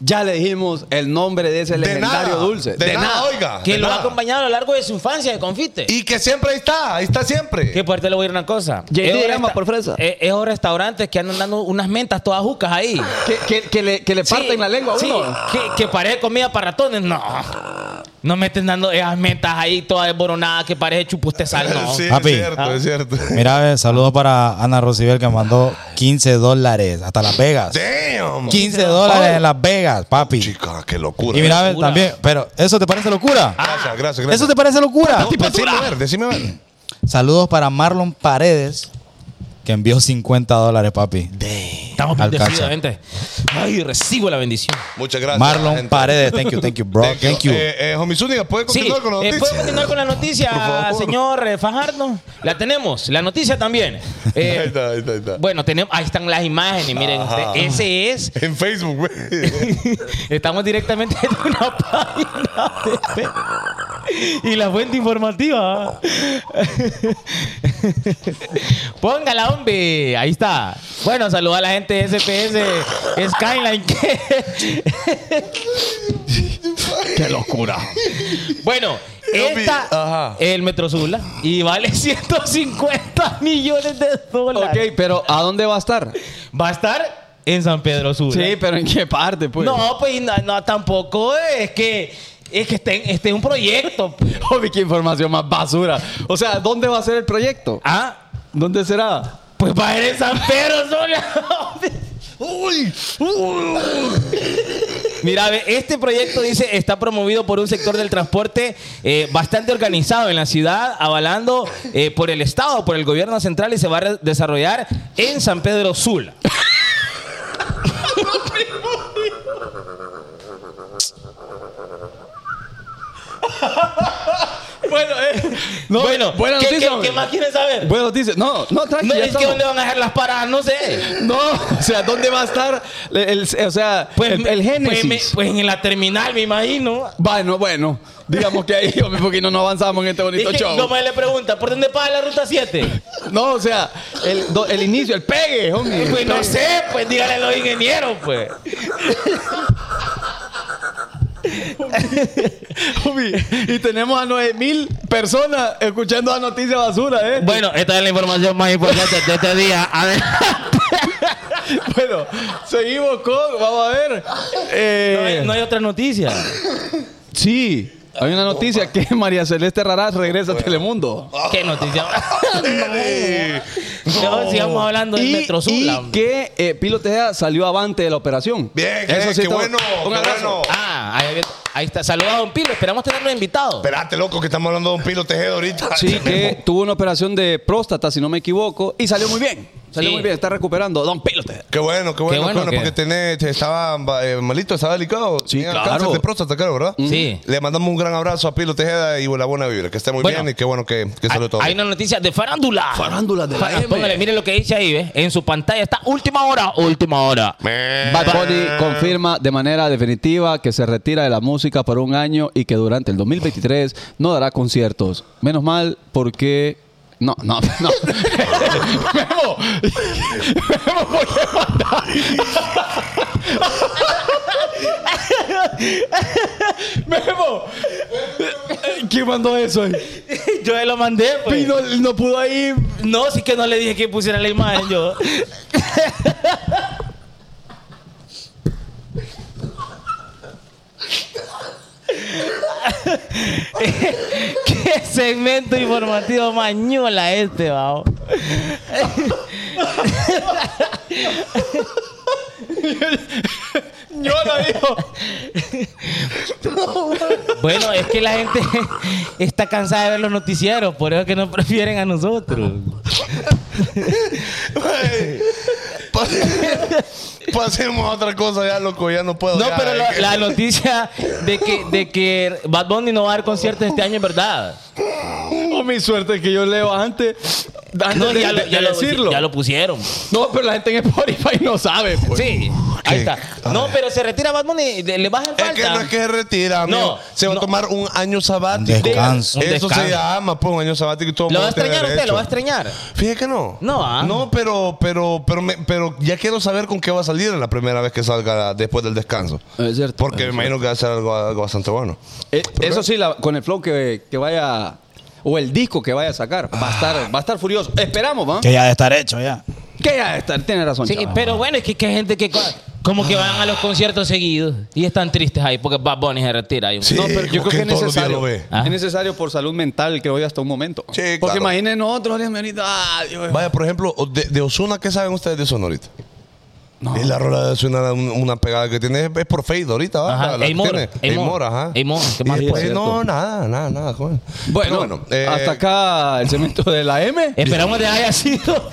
ya le dijimos el nombre de ese De legendario nada. dulce. De, nada, oiga. Que lo ha acompañado a lo largo de su infancia de confite. Y que siempre ahí está, ahí está siempre. Que por te le voy a decir una cosa. Llama por fresa. eh, Esos restaurantes que andan dando unas mentas todas jucas ahí. Que, que- que le, que le parten Sí, la lengua a sí, uno. que, que parece comida para ratones. No. No me estén dando esas metas ahí todas desboronadas que parece chupuste sal, no. Sí, Papi. es cierto, es cierto. Mira, ve, saludos para Ana Rosibel que mandó 15 dólares hasta Las Vegas. Damn. 15 dólares en Las Vegas, papi. Chica, qué locura. Y mira, ve, locura. también, pero ¿eso te parece locura? Gracias, gracias, gracias. ¿Eso te parece locura? No, decime a ver, decime a ver. Saludos para Marlon Paredes, que envió 50 dólares, papi. Estamos bendecidos, gente. Ay, recibo la bendición. Muchas gracias. Marlon gente. Paredes, thank you, thank you, bro. Thank you. Eh, eh, Homie Zúñiga, ¿puede Sí, continuar con la eh, noticia? ¿puede continuar con la noticia, señor eh, Fajardo? La tenemos, la noticia también. Eh, Ahí está, ahí está, ahí está. Bueno, tenemos, ahí están las imágenes, miren, Ajá. usted, ese es En Facebook, güey. Estamos directamente en una página de y la fuente informativa. Póngala, hombre. Ahí está. Bueno, saluda a la gente de SPS Skyline. Qué locura. bueno, esta ajá. es el Metro Sula y vale 150 millones de dólares. Ok, pero ¿a dónde va a estar? Va a estar en San Pedro Sula. Sí, pero ¿en qué parte, pues? No, pues no, no, tampoco es que es que este, este es un proyecto. Oye, qué información más basura. O sea, ¿dónde va a ser el proyecto? Ah, ¿Dónde será? pues va a ir en San Pedro Sula. Uy, Mira, ve, este proyecto dice está promovido por un sector del transporte eh, bastante organizado en la ciudad, avalando eh, por el Estado, por el gobierno central y se va a desarrollar en San Pedro Sula. bueno, eh. No, bueno, buena ¿qué, noticia. qué- más quieren saber? Buena noticia. No, no, tranqui, no, es que dónde van a dejar las paradas, no sé. No, o sea, ¿dónde va a estar el, el- o sea, Pues, el, el Génesis? Pues, me- pues en la terminal, me imagino. Bueno, bueno, digamos que ahí, hombre, porque no nos avanzamos en este bonito que, show. como él le pregunta, ¿por dónde pasa la ruta 7? No, o sea, el, do- el inicio, el pegue, hombre. Pues no pegue. sé, pues dígale a los ingenieros, pues. Y tenemos a 9 mil personas escuchando la noticia basura, ¿eh? Bueno, esta es la información más importante de este día. Bueno, seguimos con, vamos a ver. Eh, No hay, no hay otra noticia. Sí, hay una noticia que María Celeste Raraz regresa a Telemundo. ¿Qué noticia? no. sigamos hablando del Metro Sur. y hombre. que eh, Pilo Tejeda salió avante de la operación. Bien, Eso eh, sí qué está- bueno, Un qué abrazo. bueno. Ah, ahí, ahí está. Saludos a Don Pilo. Esperamos tenerlo invitado. Espérate, loco, que estamos hablando de un pilo tejedo ahorita. Sí, que tuvo una operación de próstata, si no me equivoco, y salió muy bien. Salió Sí. muy bien, está recuperando. Don Pilo Tejeda. Qué bueno, qué bueno, qué bueno bueno, que- porque tenés, estaba eh, malito, estaba delicado. Sí, Tenía claro. cáncer de próstata, claro, ¿verdad? Sí. Le mandamos un gran abrazo a Pilo Tejeda y la buena vibra. Que esté muy Bueno. bien y qué bueno que, que salió todo. Hay una noticia de farándula. Farándula de la M. Póngale, mire lo que dice ahí, ¿ves? En su pantalla está última hora, última hora. Bad Bunny confirma de manera definitiva que se retira de la música por un año y que durante el 2023 no dará conciertos. Menos mal porque... No, no, no. Memo. Memo, ¿por qué manda? Memo. ¿Quién mandó eso ahí? Yo lo mandé, pues. Y no, no pudo ahí. No, sí que no le dije que pusiera la imagen yo. ¿Qué segmento informativo mañola este, vamos? Yo la dijo. Bueno, es que la gente está cansada de ver los noticieros, por eso es que nos prefieren a nosotros. Pasemos a otra cosa ya, loco. Ya no puedo. No, ya, pero la, que- la noticia de que, de que Bad Bunny no va a dar conciertos este año es verdad. Oh, mi suerte es que yo leo antes, antes No, de, ya, lo, de- ya, de lo, decirlo. ya lo pusieron. No, pero la gente en Spotify no sabe, pues. Sí, ahí está. No, pero se retira Bad Bunny, le le bajan Es falta. que no es que se retira, amigo. No, se va a tomar un año sabático. Un descanso. Un Eso descanso. se llama, pues, un año sabático y todo ¿Lo va a extrañar usted? ¿Lo va a extrañar? Fíjate que no. No, ¿ah? No, pero, pero, pero, me- pero ya quiero saber con qué va a salir en la primera vez que salga después del descanso. Es cierto. Porque me imagino que va a ser algo, algo bastante bueno. Eh, eso sí, la- con el flow que, que vaya, o el disco que vaya a sacar, va a estar, va a estar furioso. Esperamos, ¿va? Que ya de estar hecho ya. Que ya está, tiene razón. Sí, chaval. pero bueno, es que, que hay gente que... Como que van a los conciertos seguidos y están tristes ahí porque Bad Bunny se retira. ahí. Sí. No, pero yo creo que es necesario. Ah. Es necesario por salud mental que hoy hasta un momento. Sí, Porque claro. imaginen nosotros, ahorita, ah, Dios. Vaya, por ejemplo, de, de Osuna, ¿qué saben ustedes de Osuna ahorita? Es la rola de Osuna, un- una pegada que tiene, es por Fade ahorita, ¿va? Ajá, La- no, nada, nada, nada, joven. Bueno, Pero eh, hasta acá el cemento de la M. Esperamos que haya sido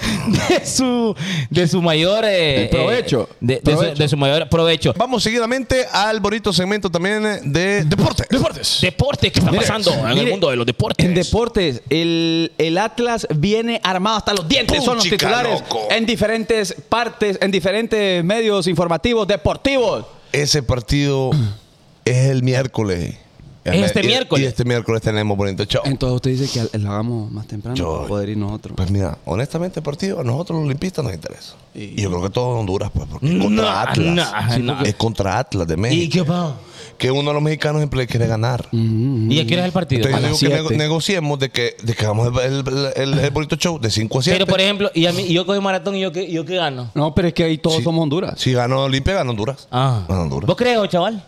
de su, de su mayor eh, provecho. eh, de, de Provecho. Su, de su mayor provecho. Vamos seguidamente al bonito segmento también de deporte. Deportes. Deporte, ¿qué está Mire, pasando en el mundo de los deportes? En deportes, el, el Atlas viene armado hasta los dientes. Pum, Son los titulares loco. en diferentes partes, en diferentes medios informativos deportivos. Ese partido es el miércoles. Este Y- miércoles. Y este miércoles tenemos bonito show. Entonces usted dice que lo hagamos más temprano Yo- para poder ir nosotros. Pues mira, honestamente el partido a nosotros los limpistas nos interesa. Y- Y, yo creo que todo Honduras, pues, porque es contra Atlas. no, Sí, no. porque Es contra Atlas de México. ¿Y qué pasa? Que uno de los mexicanos siempre quiere ganar. ¿Y a qué hora es el partido? Entonces A yo las digo que nego- negociemos de que, de que hagamos el, el- el- el bonito show de 5 a 7. Pero por ejemplo, y a mí, y yo cojo maratón y yo qué, yo qué gano. No, pero es que ahí todos Sí. somos Honduras. Si ganó Olimpia, ganó Honduras. Ah. Ganó Honduras. ¿Vos crees, chaval?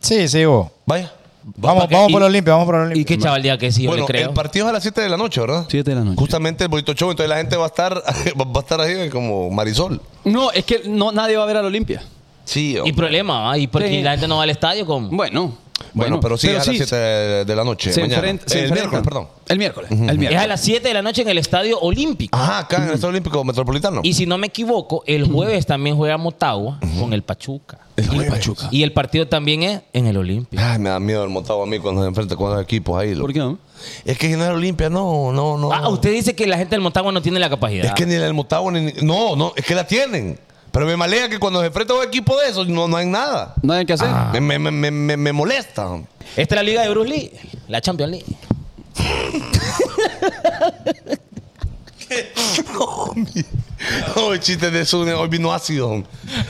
Sí, sí, vos. Vaya. Vamos, vamos por Y- los limpios, vamos por los ¿Y limpios. qué chaval diga que sí, yo bueno, le creo? el partido es a las 7 de la noche, ¿verdad? Siete de la noche. Justamente el bonito show. Entonces la gente va a estar, va a estar ahí como Marisol. No, es que no, nadie va a ver al Olimpia. Sí, Y problema, ¿va? ¿Y porque Sí. la gente no va al estadio? ¿cómo? Bueno. Bueno, pero sí es a las 7 de, de la noche. se mañana. enfrenta- se el enfrentan. miércoles, perdón. El miércoles. El Es a las 7 de la noche en el estadio olímpico. Ajá, acá en el Estadio Olímpico Metropolitano. Y si no me equivoco, el jueves también juega Motagua con el Pachuca. El jueves. Pachuca. Y el partido también es en el Olimpia. Ay, me da miedo el montado a mí cuando se enfrenta con los equipos ahí. loco. ¿Por qué no? Es que si no es Olimpia, no, no, no. Ah, usted dice que la gente del Motagua no tiene la capacidad. Es que ni el Motagua ni. No, no, es que la tienen. Pero me malea que cuando se enfrenta a un equipo de esos no, no hay nada. No hay que hacer. Me, me, me, me, me- me molesta. Esta es la liga de Bruce Lee, la Champions League. Hoy chiste de Zúñiga, hoy vino ácido.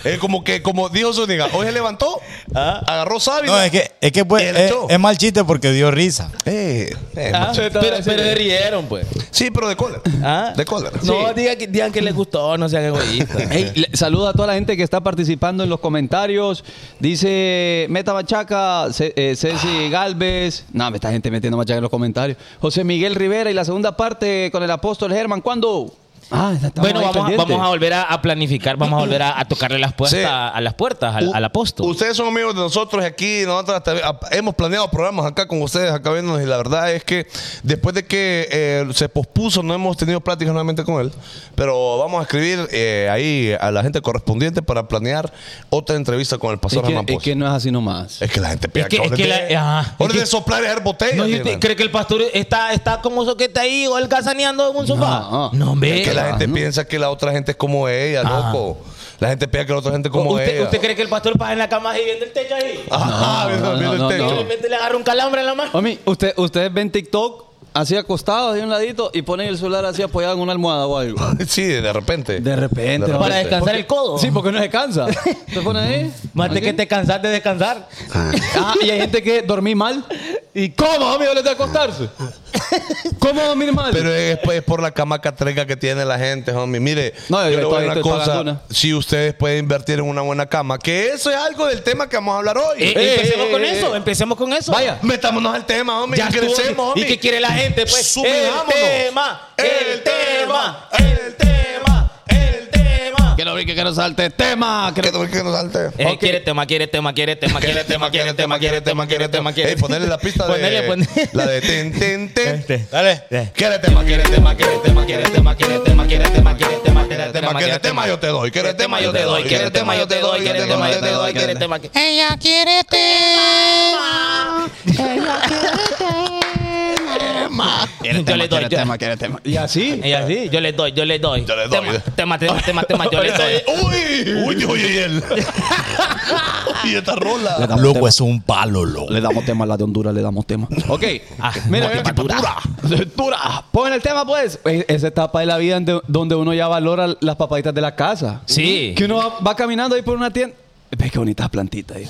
Es como que, como dijo Zúñiga, hoy se levantó, agarró sábila. No, es que, es, que pues, el es, es mal chiste porque dio risa. Eh, eh, Ah, pero, pero se rieron, pues. Sí, pero de cólera. Ah. De cólera. No, digan que, digan que les gustó, no sean egoístas. Ey, le- saluda a toda la gente que está participando en los comentarios. Dice Meta Machaca, Ce- eh, Ceci Galvez. No, me está gente metiendo machaca en los comentarios. José Miguel Rivera y la segunda parte con el apóstol Germán. ¿Cuándo? Ah, Bueno, vamos a, pendientes. vamos a volver a, a planificar, vamos a volver a, a tocarle las puertas Sí. a las puertas al, al apóstol. Ustedes son amigos de nosotros aquí, nosotros hasta- a- hemos planeado programas acá con ustedes, acá viéndonos, y la verdad es que después de que eh, se pospuso, no hemos tenido pláticas nuevamente con él, pero vamos a escribir eh, ahí a la gente correspondiente para planear otra entrevista con el Es pastor que, Germán es que no es así nomás. Es que la gente pega Es que- es que la- ajá. Hora Es de que- soplar y hacer botellas. No, ¿y usted Dylan. cree que el pastor está, está como soquete ahí o holgazaneando en un sofá? No. No, hombre. La gente ¿no? piensa que la otra gente es como ella, Ah. loco. La gente piensa que la otra gente es como ¿Usted, ella. ¿Usted cree que el pastor pasa en la cama y viendo el techo ahí? Ajá, viendo, no, viendo no, el Y de techo. repente le agarra un calambre en la mano. Mami, usted, ustedes ven TikTok así acostados de un ladito y ponen el celular así apoyado en una almohada o algo. Sí, de repente. De repente. De ¿no? Para repente. descansar el codo. Sí, porque no se cansa. ¿Te pone ahí? Más de que te cansas de descansar. Ah, y hay gente que dormí mal. ¿Y cómo, amigo, les de acostarse? ¿Cómo dormir mal? Pero es, por la cama catreca que tiene la gente, homie. Mire, No, yo yo le voy a una cosa. una. Si ustedes pueden invertir en una buena cama, que eso es algo del tema que vamos a hablar hoy. Eh, Eh, empecemos eh, con eh, eso, eh. empecemos con eso. Vaya. Metámonos al tema, homie. Ya estuvo. Ingresemos, ¿Y homie. qué quiere la gente? Pues el tema, el tema, el tema, el tema. Quiero ver que quiero salte tema. Que no, que no salte. Eh, Quiere tema, quiere tema, quiere tema, quiere tema, quiere tema, quiere tema, quiere tema, quiere Ey, ponerle la pista de... ponerle. La de ten, ten, ten. Dale. Quiere tema, quiere tema, quiere tema, quiere tema, quiere tema, quiere tema, quiere tema, quiere tema, tema, quiere tema, yo te doy. Quiere tema, yo te doy. quiere tema, yo te doy, quiere tema, yo te doy, quiere tema. Ella quiere tema. Ella quiere tema. Yo le doy, yo- tema, quiere tema. Y así. Y así, yo le doy, yo le doy. Yo le doy. Tema, tema, tema, tema, tema, yo le doy. Uy, uy, uy, uy, él. Y esta rola. Loco es un palo, loco. Le damos tema a la de Honduras, le damos tema. Ok. Ah, Mira, mira. dura. Dura. Pon el tema, pues. Es- Esa etapa de la vida donde uno ya valora las papaditas de la casa. Sí. Que uno va, va caminando ahí por una tienda. Ve qué bonitas plantitas ahí.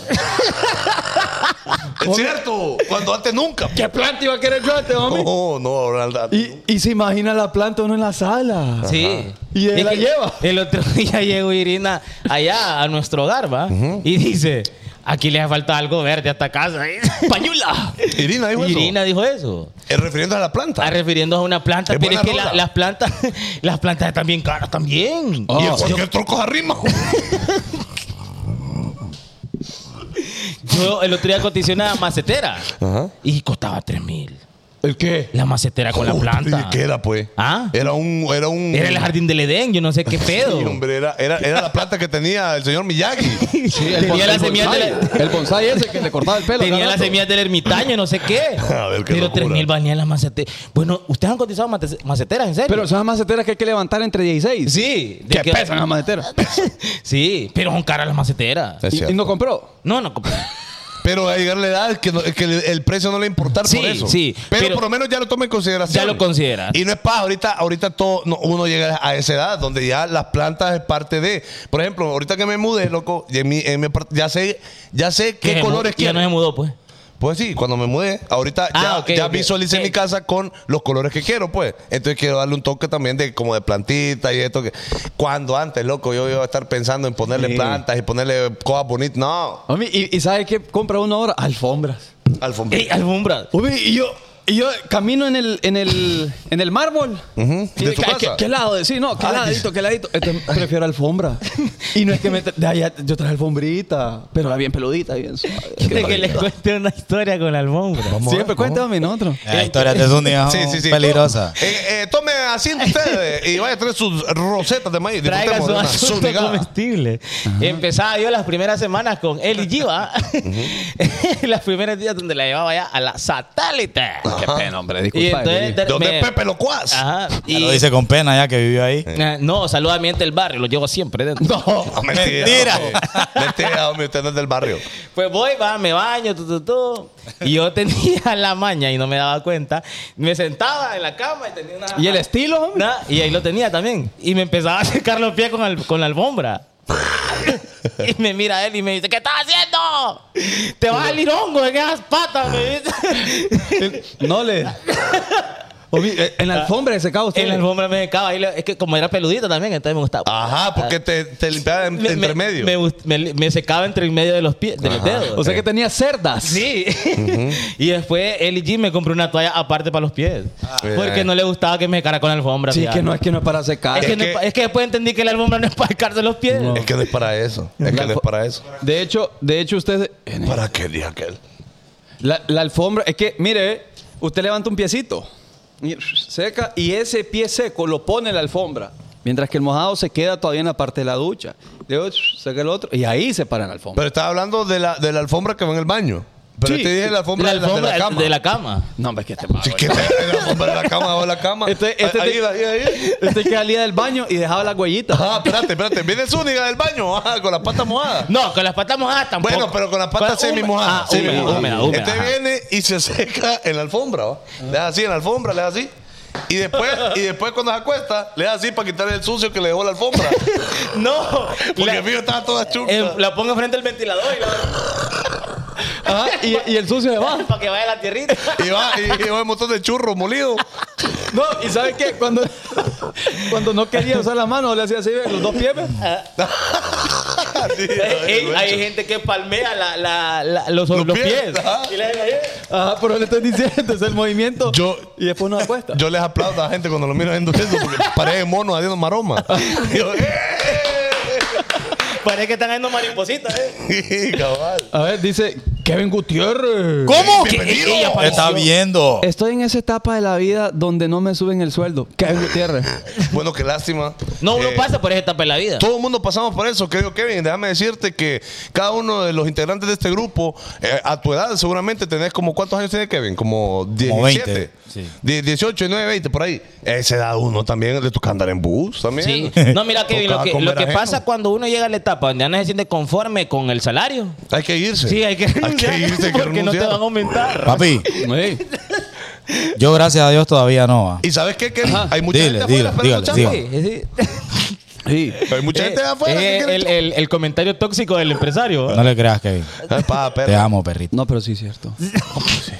Es cierto. Cuando antes nunca. ¿Qué planta iba a querer yo antes, homie? No, no, Ronaldo. Y, y se imagina la planta uno en la sala. Sí. Y él Es la lleva. El otro día llegó Irina allá a nuestro hogar, ¿va? Y dice, aquí le hace falta algo verde a esta casa. ¡Pañula! Irina dijo eso. Irina dijo eso. Eh, refiriéndose a la planta. Está refiriéndose a una planta, Es pero es que la- las plantas, las plantas están bien caras también. y en cualquier troco arrima. Yo el otro día cotizé una macetera Ajá. y costaba 3 mil. ¿El qué? La macetera con la planta. ¿Qué era, pues? ¿Ah? Era un. Era un. Era el jardín del Edén, yo no sé qué pedo. Sí, hombre, era, era, era la planta que tenía el señor Miyagi. Tenía las semillas de la- El bonsai ese que le cortaba el pelo. Tenía las semillas del ermitaño, no sé qué. A ver, qué Pero locura. 3 mil valían las maceteras. Bueno, ¿ustedes han cotizado mate- maceteras, en serio? Pero son las maceteras que hay que levantar entre 16. sí. ¿Qué de que- pesan las maceteras? Sí, pero son caras las maceteras. Es ¿Y, cierto. y no compró? No, no. Pero a llegar la edad que, no- que el, el precio no le importar Sí, por eso. sí, Pero, pero- por lo menos ya lo toma en consideración. Ya lo considera. Y no es para ahorita, ahorita todo, no, uno llega a esa edad donde ya las plantas es parte de. Por ejemplo, ahorita que me mudé, loco, y en mi- en mi apart- ya sé, ya sé qué colores Ya quiero. no se mudó, pues. Pues sí, cuando me mudé, ahorita Ah, ya, ok, ya ok. visualicé mi casa con los colores que quiero, pues. Entonces quiero darle un toque también de como de plantita y esto que. Cuando antes, loco, yo iba a estar pensando en ponerle Sí. plantas y ponerle cosas bonitas. No, Homie, ¿y, y sabe qué compra uno ahora? Alfombras. alfombra. Ey, alfombra. Homie, y yo, y yo camino en el, en el, en el mármol. Y de tu ¿qué- casa. ¿Qué, qué lado? Sí, no, qué Ay. ladito, qué ladito. Este, prefiero alfombra. Y no es que me tra- de allá, yo traje alfombrita, pero era bien peludita, bien suave. Que les cuente una historia con la alfombra. Siempre cuéntame, nosotros. La historia de Zúñiga Sí, sí, sí. peligrosa. Eh, eh, tome asiento usted y vaya a traer sus rosetas de maíz. Traiga su asunto comestible. Empezaba yo las primeras semanas con él y Giva. las primeros días donde la llevaba ya a la satélite. Qué pena, hombre, Y disculpa. entonces, ¿De dónde me- es Pepe Locuaz? Ajá. Ya Y, lo dice con pena ya que vivió ahí. Ah, no, saluda a mi gente del barrio, lo llevo siempre dentro. No, mentira. Mentira. hombre. Mentira, hombre, usted no es del barrio. Pues voy, va, me baño, tu, tu, tu. Y yo tenía la maña y no me daba cuenta. Me sentaba en la cama y tenía una. ¿Y el estilo, hombre? Nah, y ahí lo tenía también. Y me empezaba a secar los pies con, al- con la alfombra. y me mira él y me dice, ¿qué estás haciendo? Te vas a salir hongo en esas patas, me dice. No le. Eh, en la alfombra se secaba usted. en la alfombra me secaba. Y le- es que como era peludito también, entonces me gustaba. Ajá, porque te, te limpiaba en- Me- entre me, medio. Me, me- me secaba entre el medio de los pies, de los dedos. O sea que tenía cerdas. Sí. y después él y Jim me compró una toalla aparte para los pies. porque Eh. no le gustaba que me secara con la alfombra. Sí, que no es que no es para secar. Es que, Es que- es después entendí que la alfombra no es para secarse los pies. Es que no es para eso. Es que no es para eso. De hecho, de hecho usted ¿Para qué dije aquel? la, la alfombra es que mire, usted levanta un piecito seca y ese pie seco lo pone en la alfombra, mientras que el mojado se queda todavía en la parte de la ducha. Luego el otro y ahí se para la alfombra. Pero estaba hablando de la, de la alfombra que va en el baño. Pero Sí. te dije la alfombra, La de la- alfombra de la cama. de la cama. no, hombre, es que este Sí, que te- la alfombra de la cama o la cama. Este, este, ahí, te- ahí, ahí. este que salía del baño y dejaba las huellitas. Ah, espérate, espérate. Viene Zúñiga del baño ajá, con las patas mojadas. No, con las patas mojadas tampoco. Bueno, pero con las patas semi mojadas. Ah, semi húmeda, mojadas. húmeda, húmeda, Este ajá. viene y se seca en la alfombra, ¿va? Le da así en la alfombra, le da así. Y después, y después cuando se acuesta, le da así para quitarle el sucio que le dejó la alfombra. No. Porque la, el mío estaba toda chuca. eh, la pongo frente al ventilador y la- Ajá, y, y el sucio se va. para que vaya la tierrita. Y va, y, y va un montón de churros molidos. No, y ¿sabe qué? Cuando, cuando no quería usar la mano, le hacía así, los dos pies. ¿ve? Sí, Ey, hay gente que palmea la, la, la- los, los, Los pies. pies, ajá. Y la- Ajá, pero le estoy diciendo, es el movimiento. Yo- y después no acuesta. Yo les aplaudo a la gente cuando lo miro haciendo eso porque parece mono haciendo maroma. Y yo, Parece que están haciendo maripositas, ¿eh? Cabal. A ver, dice Kevin Gutiérrez. ¿Cómo? Bienvenido. ella ¿Qué está viendo? Estoy en esa etapa de la vida donde no me suben el sueldo. Kevin Gutiérrez. Bueno, qué lástima. No, uno Eh, pasa por esa etapa de la vida. Todo el mundo pasamos por eso, querido Kevin. Déjame decirte que cada uno de los integrantes de este grupo, eh, a tu edad seguramente tenés como, ¿cuántos años tiene Kevin? Como 17. Como 20, sí. Die- 18, 19, 20, por ahí. Esa edad uno también le toca andar en bus también. Sí. No, mira, Kevin, lo que, comer lo que ajeno. pasa cuando uno llega a la etapa donde ya no se siente conforme con el salario. Hay que irse. Sí, hay que que irse, que porque no te van a aumentar. Papi, Sí. yo gracias a Dios todavía no. va. ¿Y sabes qué, Kevin? Hay mucha Dile, gente afuera dile, esperando dígale, chamba. Sí. Hay mucha gente de afuera que Eh, quiere el, el- el comentario tóxico del empresario. No le creas, Kevin. Pa, perro. Te amo, perrito. No, pero sí es cierto.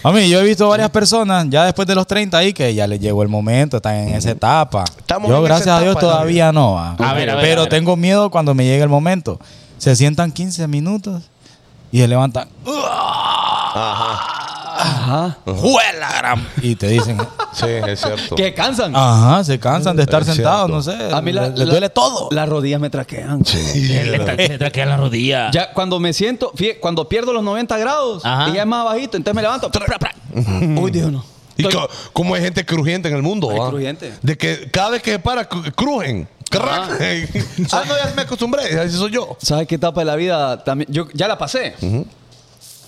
A mí, yo he visto varias personas ya después de los 30 ahí que ya les llegó el momento, están en esa etapa. Estamos yo, en gracias a Dios, etapa de la todavía no. va. A ver, a ver, Pero a ver. tengo miedo cuando me llegue el momento. Se sientan 15 minutos y se levantan. Ajá. ¡Juela, gran! Y te dicen, Sí, es cierto. Que cansan. ajá, se cansan de estar Es sentados, no sé. A mí la- les, les la- duele todo. Las rodillas me traquean. Le traquean la rodilla. Ya cuando me siento, fíjate, cuando pierdo los 90 grados Ajá. y ya es más bajito, entonces me levanto. pra, pra, pra. Uy, Dios no. Y Estoy- como hay gente crujiente en el mundo, Hay ¿va? crujiente. De que cada vez que se para, cru- crujen. Crack. ah, no, ya me acostumbré. Así soy yo. ¿Sabes qué etapa de la vida también? Yo ya la pasé.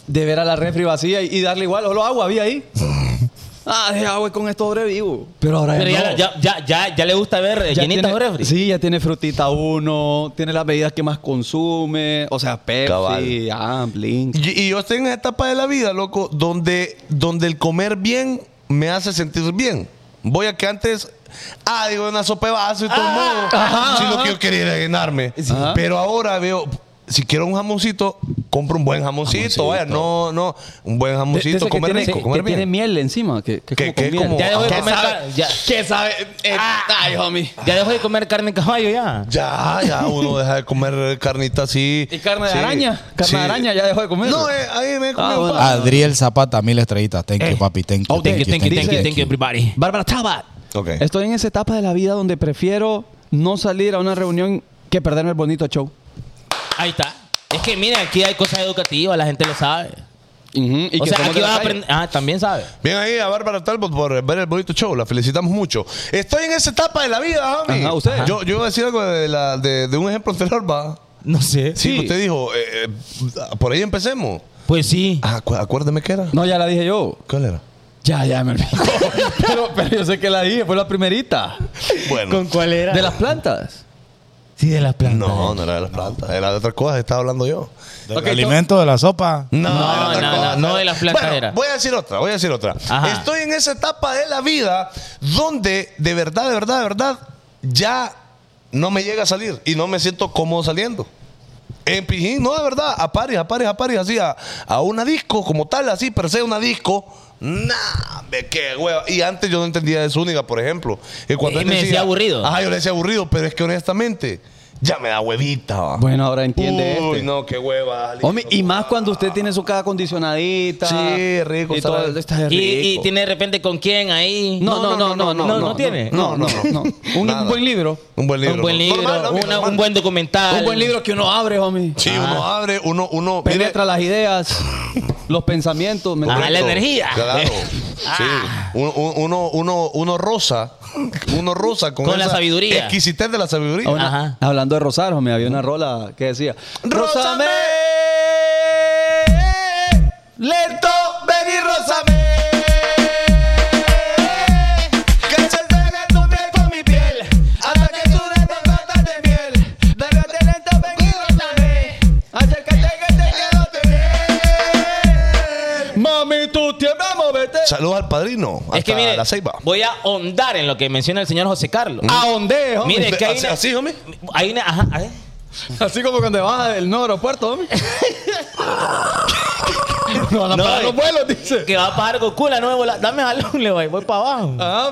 De ver a la refri vacía y, y darle igual, solo agua había ahí. ah, de agua con esto sobrevivo. Pero ahora Pero ya, ya, no. ya, ya, ya, ya le gusta ver eh, Ya llenita tiene- de refri. Sí, ya tiene frutita uno, tiene las bebidas que más consume, o sea, Pepsi, Cabal. ah, Blink. Y, y yo estoy en esa etapa de la vida, loco, donde, donde el comer bien me hace sentir bien. Voy a que antes, ah, digo, una sopa de vaso y todo el mundo, si lo que yo quería era llenarme. Ajá. Pero ahora veo, si quiero un jamoncito, compro un buen jamoncito, vaya, no, no, un buen De- de jamoncito, ese que comer tiene, rico, que comer tiene bien. miel encima, que, que, Que- como que con miel. como- Ya dejó de ¿Qué comer sabe? car- ya, ¿Qué sabe? Eh, ay, homie. ya dejó de comer carne de caballo ya. Ya, ya, uno deja de comer carnita así. ¿Y carne de Sí. araña? ¿Carne Sí. de araña ya dejó de comer? No, eh, ahí me he comido Ah, bueno. Adriel Zapata, mil estrellitas. Thank you, papi. Thank you. Oh, thank you, Thank you, thank you, thank you, everybody. Bárbara Tabat. Estoy en esa etapa de la vida donde prefiero no salir a una reunión que perderme el bonito show. Ahí está. Es que mira, aquí hay cosas educativas, la gente lo sabe. y o que sea, aquí vas a aprender. Ah, también sabe. Bien ahí a Bárbara Talbot por ver el bonito show. La felicitamos mucho. Estoy en esa etapa de la vida, homie. Ajá, usted. Yo, yo iba a decir algo de, la- de- de un ejemplo anterior, va. No sé. Sí, Sí. usted dijo, eh, eh, por ahí empecemos. Pues sí. Ah, acu- acuérdeme qué era. No, ya la dije yo. ¿Cuál era? Ya, ya me olvidó. pero, pero yo sé que la dije, fue la primerita. Bueno. cuál era? De las plantas. Sí, de las plantas. No, no era de las plantas. Era de otras cosas. Estaba hablando yo. Del Ok, alimento, de la sopa. No, No, no, no, no de las plantas Bueno, era. Voy a decir otra, voy a decir otra. Ajá. Estoy en esa etapa de la vida donde de verdad, de verdad, de verdad, ya no me llega a salir y no me siento cómodo saliendo. En Pijín, no, de verdad, a pares, a pares, a pares, así, a, a una disco como tal, así, per se, una disco. Nah, qué hueva. Y antes yo no entendía de Zúñiga, por ejemplo. Y cuando Y él me decía aburrido. Ajá, yo le decía aburrido, pero es que honestamente, ya me da huevita. va. Bueno, ahora entiende Uy, este. no, qué hueva. Homie, y más cuando usted tiene su casa acondicionadita. Sí, rico, Y todo, está rico. Y, y tiene de repente con quién ahí. No, no, no, no, no. no, no tiene. No, no, no. Un buen libro. Un buen libro. Un buen libro, Normal, ¿no? una- Normal. un buen documental. Un buen libro que uno abre, homie. Sí, uno abre, uno, uno. mire, Penetra las ideas, los pensamientos. ¿me entiendes? la energía. Claro. Sí. Un- Uno, uno, uno rosa. Uno rosa con, Con la sabiduría. Exquisitez de la sabiduría. Ah, Ajá. Hablando de rosar, homie, había una rola que decía: ¡Rózame! Lento, ven y rózame. Saludos al padrino. Es que hasta mire, la ceiba. voy a ahondar en lo que menciona el señor José Carlos. ¿A dónde, homie? Mire, que hay así, una, así, homie. hay una, ajá, ver. Así como cuando vas del nuevo aeropuerto, homie. no van a No, pagar eh. los vuelos, dice. que va a pagar Goku la nueva bola. Dame jalón, le voy, voy para abajo. Ah.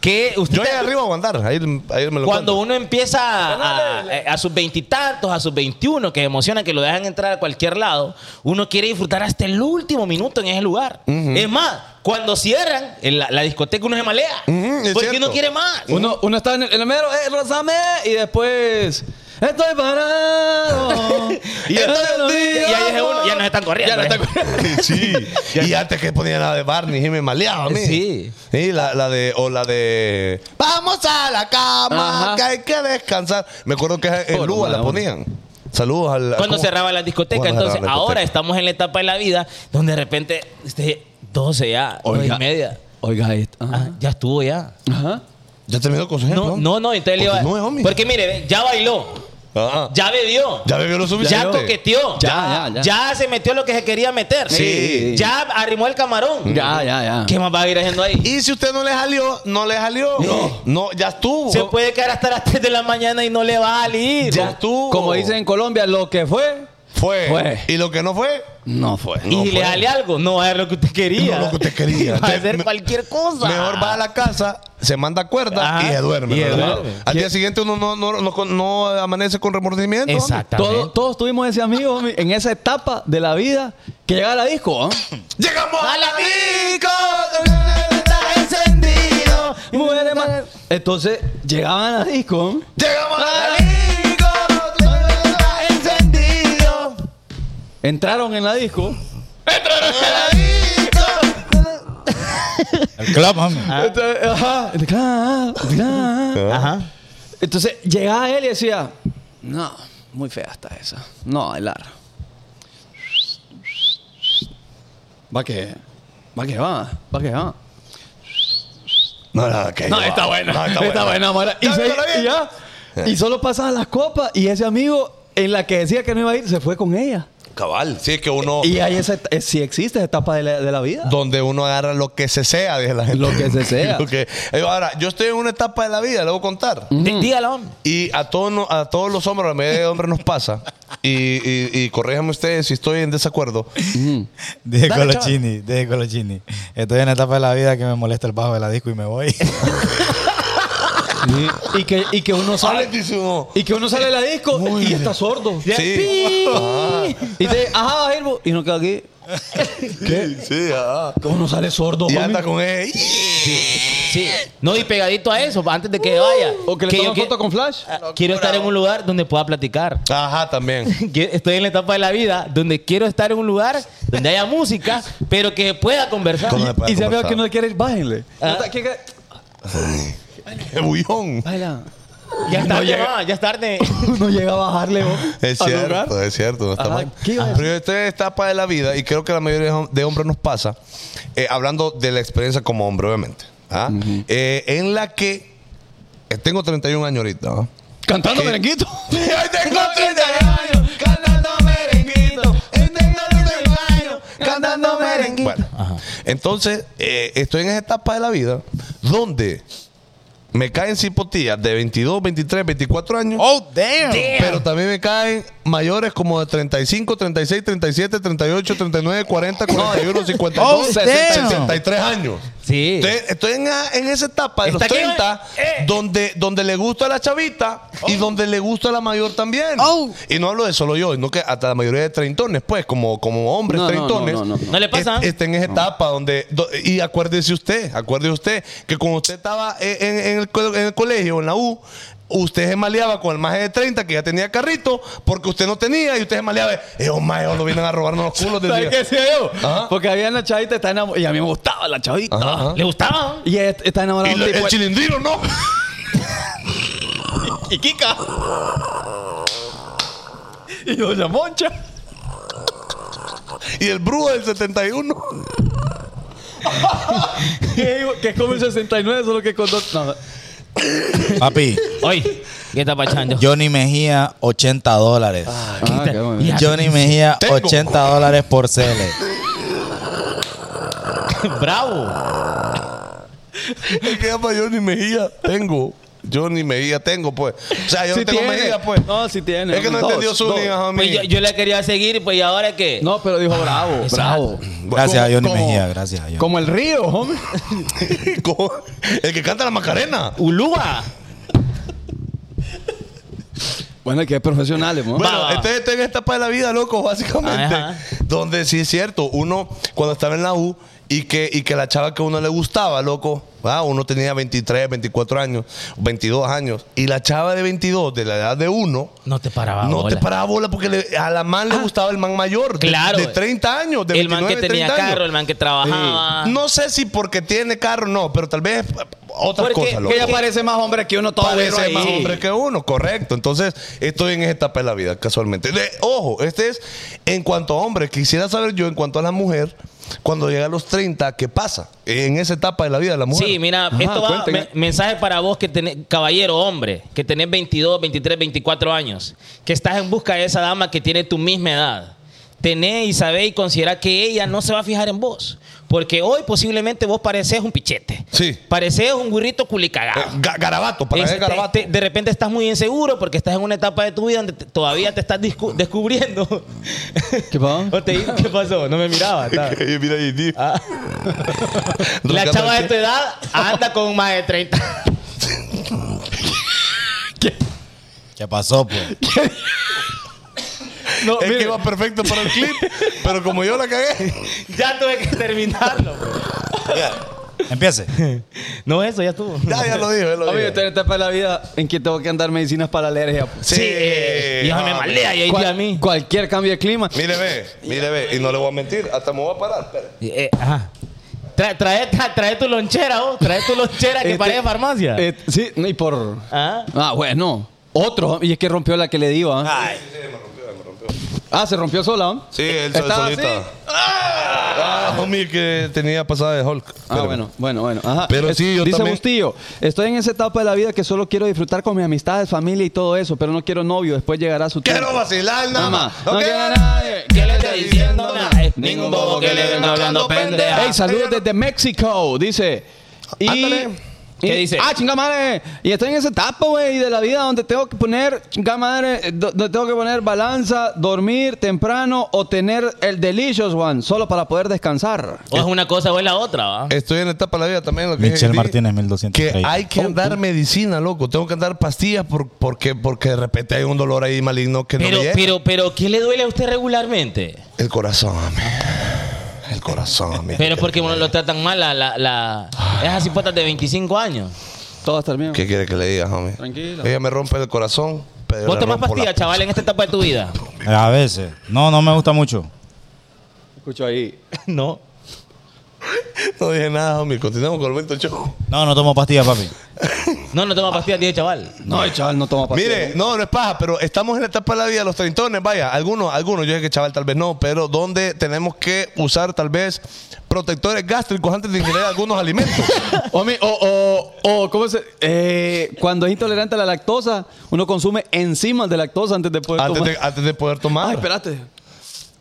Que usted Yo ahí arriba a andar. Ahí, ahí me lo Cuando cuento. uno empieza a, a- a sus veintitantos, a sus veintiuno, que emociona que lo dejan entrar a cualquier lado, uno quiere disfrutar hasta el último minuto en ese lugar. Es más, cuando cierran en la, la discoteca uno se malea. Es porque cierto. uno quiere más. Uno, uno está en el, en el mero, eh, Rosame, y después, estoy parado. Y, y ahí es uno, ya nos están corriendo. Ya ¿eh? corriendo. Sí. y antes que ponía la de Barney y me maleaba a mí. Sí. Sí, la, la de, o la de Vamos a la cama, Ajá. que hay que descansar. Me acuerdo que en Por Lua la ponían. Saludos al. Cuando las discotecas. Cuando Entonces, la ahora discoteca. estamos en la etapa de la vida donde de repente, este, 12 ya, 9 y media. Oiga esto. Ah, ya estuvo ya. Ajá. Ya terminó con su ejemplo. No, no, no, entonces le iba- Continúe, homie. Porque mire, ya bailó. Ajá. Ya bebió. Ya bebió lo Ya suficiente. coqueteó. Ya, ya, ya. se metió lo que se quería meter. Sí. Ya arrimó el camarón. Ya, ya, ya. ¿Qué más va a ir haciendo ahí? Y si usted no le salió, no le salió. No, no ya estuvo. Se puede quedar hasta las 3 de la mañana y no le va a salir. Ya estuvo. Como dicen en Colombia, lo que fue, Fue. Fue. Y lo que no fue, no fue. y si le sale algo, no va a ver lo que usted quería. No lo que usted quería. Va a hacer me- cualquier cosa. mejor va a la casa, se manda cuerda Ajá. y se duerme. Y. Al día siguiente uno no, no, no, no amanece con remordimiento. Exactamente. Todos, todos tuvimos ese amigo homie, en esa etapa de la vida que llega a la disco. ¿ah? Llegamos a la disco. Encendido. Muere más. Entonces llegaban a la disco. Llegamos a la Está Entraron en la disco. El club, homie. Entonces, ajá. Claro, claro. Ajá. Entonces llegaba él y decía, no, muy fea está esa. No, bailar. Va que, va que va, va que va. No, no, que No, está buena, No, está, buena, mora. Y, Ya, se- y ya. Y solo pasaban las copas y ese amigo en la que decía que no iba a ir se fue con ella. Cabal, sí, es que uno. Y ahí esa, eh, sí existe esa etapa de la, de la vida. Donde uno agarra lo que se sea, dice la gente. Lo que se sea. Que- Eh, Ahora, yo estoy en una etapa de la vida, le voy a contar. Dí- Dígalo. Y a todos, no- a todos los hombres, a la mayoría de hombres nos pasa. Y, y, y corríjame ustedes si estoy en desacuerdo. Dije Colochini, dije Colochini. Estoy en una etapa de la vida que me molesta el bajo de la disco y me voy. Y que, y que uno sale. Y que uno sale de la disco y está sordo. Sí. Y te ajá, va, Gilbo. Y no queda aquí. ¿Qué? Sí, ajá. Que uno sale sordo. Y homie. anda con él. Sí. No, y pegadito a eso, antes de que vaya. O que le qui- foto con flash. Quiero estar en un lugar donde pueda platicar. Ajá, también. Estoy en la etapa de la vida donde quiero estar en un lugar donde haya música, pero que pueda conversar. Con- Y si veo conversar. que no quiere ir, bájenle. Ah. No, ¿qué- qué? Qué bullón. Baila. Ya es No tarde, llega. ma, ya es tarde. Uno llega a bajarle. ¿no? Es lugar. cierto, es cierto. No está Ajá, mal. ¿qué iba a Pero yo estoy en esta etapa de la vida y creo que la mayoría de hom- de hombres nos pasa, eh, hablando de la experiencia como hombre, obviamente, ¿ah? Eh, en la que eh, tengo 31 años ahorita. ¿ah? Cantando merenguito. ¡Ay, tengo 30 años cantando merenguito. Tengo 31 años cantando merenguito. Bueno, entonces eh, estoy en esa etapa de la vida donde me caen cipotillas de 22, 23, 24 años. oh, damn. Pero también me caen mayores como de 35, 36, 37, 38, 39, 40, 41, 52, Oh, 60, damn. 63 años. Sí. Estoy, estoy en, en esa etapa de los Está aquí, 30 eh. donde, donde le gusta a la chavita y donde le gusta a la mayor también. Oh. Y no hablo de solo yo, sino que hasta la mayoría de treintones, pues, como, como hombres No, treintones. no, no, no. ¿No le pasa? est- Está en esa etapa donde. do- y acuérdese usted, acuérdese usted que cuando usted estaba en, en- el, en el colegio, en la U, usted se maleaba con el maje de 30 que ya tenía carrito porque usted no tenía y usted se maleaba. Esos majes no vienen a robarnos los culos. ¿Sabes decía. qué decía yo? Ajá. Porque había una chavita que está enamorada. Y a mí me gustaba la chavita. Ajá, ajá. ¿Le gustaba? Y ella está enamorada Y lo- el chilindrino, ¿no? Y Kika. Y Doña Moncha. Y el brujo del 71. Que, que es como el 69, solo que con dos. No, Papi, Oye, ¿qué está pachando? Johnny Mejía, 80 dólares. Ah, qué bueno. Ya. Johnny Mejía, Tengo. 80 dólares por cele. Bravo. Es que llama Johnny Mejía. Tengo. Johnny Mejía tengo, pues. O sea, yo Sí no tengo tiene. Pues. No, sí tiene. Es que no Dos, entendió su homie. Pues yo, yo le quería seguir, pues y ahora qué. No, pero dijo bravo, bravo. Gracias a Johnny Mejía, gracias a Johnny. Como el río, hombre. Como el que canta la Macarena. Ulúa. Bueno, que es profesionales, ¿no? Bueno, Va, este está en esta etapa de la vida, loco, básicamente. Ajá. Donde sí es cierto, uno cuando estaba en la U y que, y que la chava que a uno le gustaba, loco, ¿va? uno tenía 23, 24 años, 22 años, y la chava de 22, de la edad de uno, No te paraba no bola. te paraba bola porque le- a la man le gustaba el man mayor, de, Claro. de 30 años, de el man que 29, tenía 30 años. carro, el man que trabajaba. No sé si porque tiene carro, no, pero tal vez otras Porque- cosas, loco. Que ella parece más hombre que uno todo Parece ahí. más hombre que uno, correcto. Entonces, estoy en esa etapa de la vida, casualmente. De- ojo, este es en cuanto a hombre. Quisiera saber yo, en cuanto a la mujer, cuando llega a los 30, ¿qué pasa? En esa etapa de la vida de la mujer. Sí, mira, Ajá, esto va, me- mensaje para vos que tenés, caballero, hombre, que tenés 22, 23, 24 años, que estás en busca de esa dama que tiene tu misma edad. Tenés y sabés y considerá que ella no se va a fijar en vos. Porque hoy posiblemente vos pareces un pichete. Sí. Pareces un burrito culicagado. Eh, ga- garabato, para Es- que te- garabato. te- de repente estás muy inseguro porque estás en una etapa de tu vida donde te- todavía te estás descubriendo. ¿Qué pasó? ¿Qué pasó? No me miraba. Mira ahí, tío. Ah. La chava de ¿qué? tu edad anda con más de 30. ¿Qué pasó, pues? No, Es mire, que iba perfecto para el clip, pero como yo la cagué. ya tuve que terminarlo. Empiece. No, eso ya estuvo. Ya, ya lo dijo, ya lo Amigo, dijo. estoy en etapa de la vida en que tengo que andar medicinas para la alergia. Sí, y ya me ah, maldea y ahí Cual- a mí. Cualquier cambio de clima. Mire, ve, mire, ve. Y no le voy a mentir, hasta me voy a parar. Eh, ajá. Trae, trae, tra- trae tu lonchera, vos. Trae tu lonchera que Este- parece farmacia. Eh, sí, y por. Ah. Ah, bueno. Otro. Y es que rompió la que le dio. ¿ah? Ah, se rompió sola. ¿ah? Sí, él se Estaba solita. así. Ah, homie, que tenía pasada de Hulk. Ah, Pero- bueno, bueno, bueno. Ajá. Pero Es- sí, yo Dice también- Bustillo, estoy en esa etapa de la vida que solo quiero disfrutar con mis amistades, familia y todo eso, pero no quiero novio. Después llegará su tiempo. Quiero vacilar nada más. No No quiero a nadie. ¿Qué le está diciendo? Nada. Ningún bobo que le venga hablando pendeja. Hey, saludos desde México, dice. Y, Ándale. ¿Qué y- dice? Ah, chinga madre. Y estoy en esa etapa, güey, de la vida donde tengo que poner, chinga madre, eh, do- donde tengo que poner balanza, dormir temprano o tener el Delicious One, solo para poder descansar. O es una cosa o es la otra, ¿va? Estoy en etapa de la vida también. Lo que Michelle Martínez, 1230. Que hay que andar medicina, loco. Tengo que andar pastillas por- porque, porque de repente hay un dolor ahí maligno que no Pero, me llega. pero, pero, ¿qué le duele a usted regularmente? El corazón, homie. El corazón, homie. Pero porque uno lo tratan mal la, la, la- esas hipotas de 25 años. Todo estar bien. ¿Qué quiere que le diga, homie? Tranquilo. Ella me rompe el corazón. Pero ¿Vos le tomás rompo la- pastillas, chaval, en esta etapa de tu vida? A veces. No, no me gusta mucho. Escucho ahí. No. No dije nada, homie. Continuamos con el momento show. No, no tomo pastillas, papi. No, no toma pastillas, dije chaval. No, el chaval no toma pastillas. Mire, no, no es paja, pero estamos en la etapa de la vida, los treintones, vaya, algunos, algunos, yo sé que chaval tal vez no, pero donde tenemos que usar tal vez protectores gástricos antes de ingerir algunos alimentos. O, mi- o, o, o, ¿cómo se...? Eh, cuando es intolerante a la lactosa, uno consume enzimas de lactosa antes de poder antes, tomar. de, antes de poder tomar. Ay, espérate.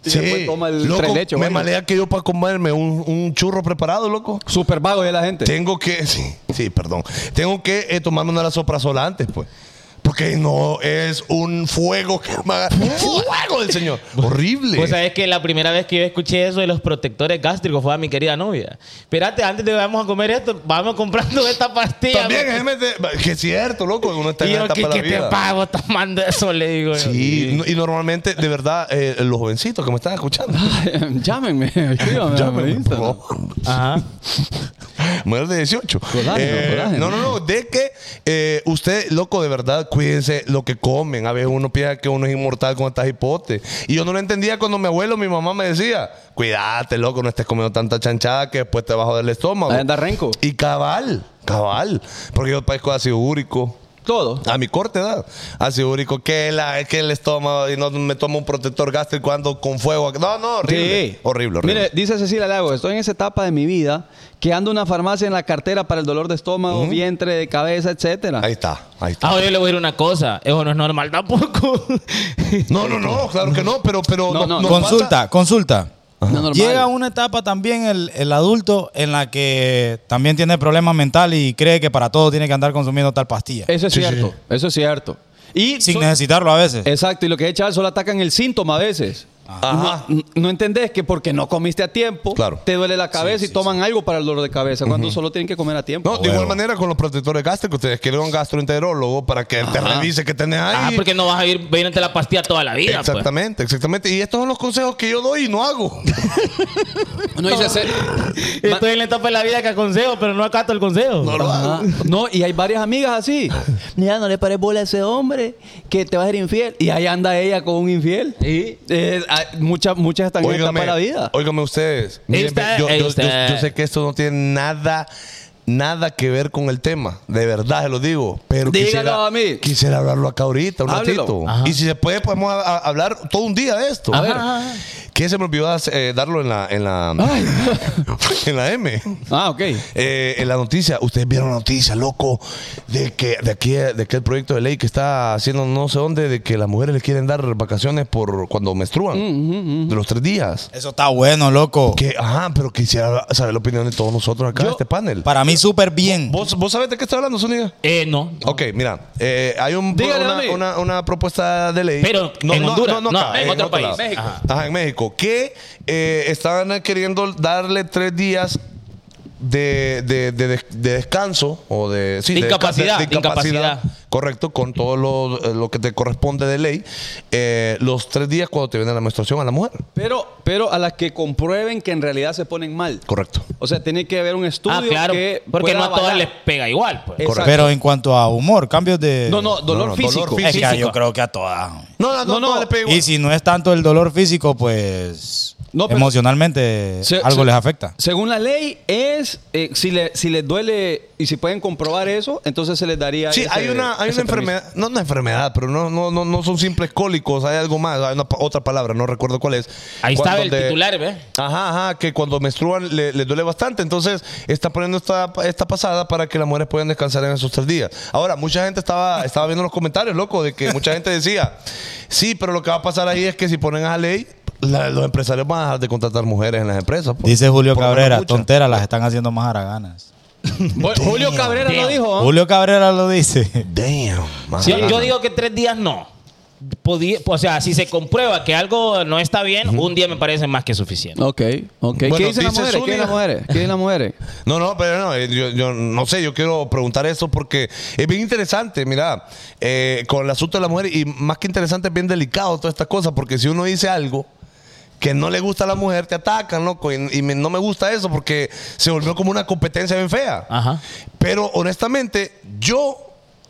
Y Sí, después toma el loco, tres leche, me malea que yo para comerme un, un churro preparado, loco. Súper vago de la gente. Tengo que, sí, sí, perdón. Tengo que eh, tomarme una soprasola antes, pues. Porque no es un fuego que me haga- fuego del Señor. Horrible. Pues sabes que la primera vez que yo escuché eso de los protectores gástricos fue a mi querida novia. Espérate, antes de que vamos a comer esto, vamos comprando esta pastilla. También porque- es que es cierto, loco. Uno está Y en la yo, etapa ¿qué, qué te pago tomando eso? Le digo yo. Sí, y normalmente, de verdad, eh, los jovencitos que me están escuchando, Llámenme, escríbame. llámenme. Ajá. Mayor de 18. Colágeno, Eh, colágeno. no, no, no. De que eh, usted, loco, de verdad, cuídense lo que comen. A veces uno piensa que uno es inmortal con estas hipotes. Y yo no lo entendía cuando mi abuelo, mi mamá me decía, cuídate, loco, no estés comiendo tanta chanchada que después te va a joder el estómago. Anda renco. Y cabal, cabal. Porque yo padezco de ácido úrico. Todo. A mi corta edad. Ácido úrico, que, la, que el estómago y no me tomo un protector gástrico ando con fuego. No, no, horrible. Sí. Horrible, horrible. Mire, dice Cecilia Lago, estoy en esa etapa de mi vida que ando una farmacia en la cartera para el dolor de estómago, vientre, de cabeza, etcétera. ahí está, ahí está. Ahora yo le voy a decir una cosa. Eso no es normal tampoco. No, no, no, claro que no, pero, pero No, no, nos consulta, pasa- consulta. No es normal. Llega una etapa también el, el adulto en la que también tiene problemas mentales y cree que para todo tiene que andar consumiendo tal pastilla. Eso es Sí, cierto, sí. eso es cierto. Y sin so- necesitarlo a veces. Exacto, y lo que es chaval solo atacan el síntoma a veces. Ajá. No, no entendés que porque no comiste a tiempo, Claro. te duele la cabeza y toman algo para el dolor de cabeza, cuando solo tienen que comer a tiempo. No, de igual manera con los protectores gástricos, ustedes quieren un gastroenterólogo para que te revise que tenés ahí. Ah, porque no vas a ir bebiéndote la pastilla toda la vida. pues. Exactamente, exactamente. Y estos son los consejos que yo doy y no hago. No, dice hacer- Estoy en la etapa de la vida que aconsejo, pero no acato el consejo. No lo hago. No, y hay varias amigas así. Mira, no le pares bola a ese hombre que te va a ser infiel. Y ahí anda ella con un infiel. ¿Y? Eh, muchas, muchas están en de la vida. óigame ustedes. Miren, está, yo, yo- yo- yo sé que esto no tiene nada, nada que ver con el tema. De verdad se lo digo. Pero Dígalo quisiera, a mí. quisiera hablarlo acá ahorita un Háblelo. ratito. Ajá. Y si se puede, podemos a- a- hablar todo un día de esto. A ver. Que se me olvidó eh, darlo en la, en la, en la M. Ah, ok. Eh, en la noticia, ustedes vieron la noticia, loco, de que de aquí, de que el proyecto de ley que está haciendo no sé dónde, de que las mujeres le quieren dar vacaciones por cuando menstruan, de los tres días. Eso está bueno, loco. Que, ajá, pero quisiera saber la opinión de todos nosotros acá en este panel. Para mí súper bien. ¿Vos, ¿Vos sabés de qué está hablando, Zúñiga? Eh, no. Ok, mira, eh, hay un, Dígale, una, una- una propuesta de ley. Pero en Honduras, no, acá, en otro otro país. México. Ajá. Ajá, en México. Que eh, estaban queriendo darle tres días de, de- de- de- de descanso o de, sí, De incapacidad, incapacidad. Correcto, con todo lo, lo que te corresponde de ley. eh, los tres días cuando te viene la menstruación a la mujer. Pero, pero a las que comprueben que en realidad se ponen mal. Correcto. O sea, tiene que haber un estudio Ah, claro. que Porque pueda no a todas les pega igual. Pues. Pero en cuanto a humor, cambios de. No, no, dolor No, no, físico. dolor Es que físico. yo creo que a todas. No, no, no, No, no. le pego. Y si no es tanto el dolor físico, pues. No, pero- emocionalmente Se- algo se- les afecta. Según la ley, es eh, si, le, si les duele y si pueden comprobar eso, entonces se les daría. Sí, ese- hay una, hay una permiso. enfermedad, no una enfermedad, pero no, no, no, no son simples cólicos, hay algo más, hay una pa- otra palabra, no recuerdo cuál es. Ahí está el de- titular, ¿ves? Ajá, ajá, que cuando menstruan le, les duele bastante, entonces está poniendo esta, esta pasada para que las mujeres puedan descansar en esos tres días. Ahora, mucha gente estaba, estaba viendo los comentarios, loco, de que mucha gente decía, sí, pero lo que va a pasar ahí es que si ponen esa ley, la- los empresarios van a dejar de contratar mujeres en las empresas. pues. Dice Julio Cabrera, tonteras las están haciendo más haraganas. Julio Cabrera lo dijo. ¿ah? Julio Cabrera lo dice. Damn. Yo, digo que tres días no. Podía- o sea, si se comprueba que algo no está bien, un día me parece más que suficiente. Ok, ok. Bueno, ¿Qué dicen las mujeres? ¿Qué las mujeres? ¿Qué dicen las mujeres? No, no, pero no, yo, yo no sé, yo quiero preguntar eso porque es bien interesante, mira, eh, con el asunto de la mujer y más que interesante es bien delicado todas estas cosas porque si uno dice algo que no le gusta a la mujer, te atacan, loco, y, y me- no me gusta eso porque se volvió como una competencia bien fea. Ajá. Pero honestamente, yo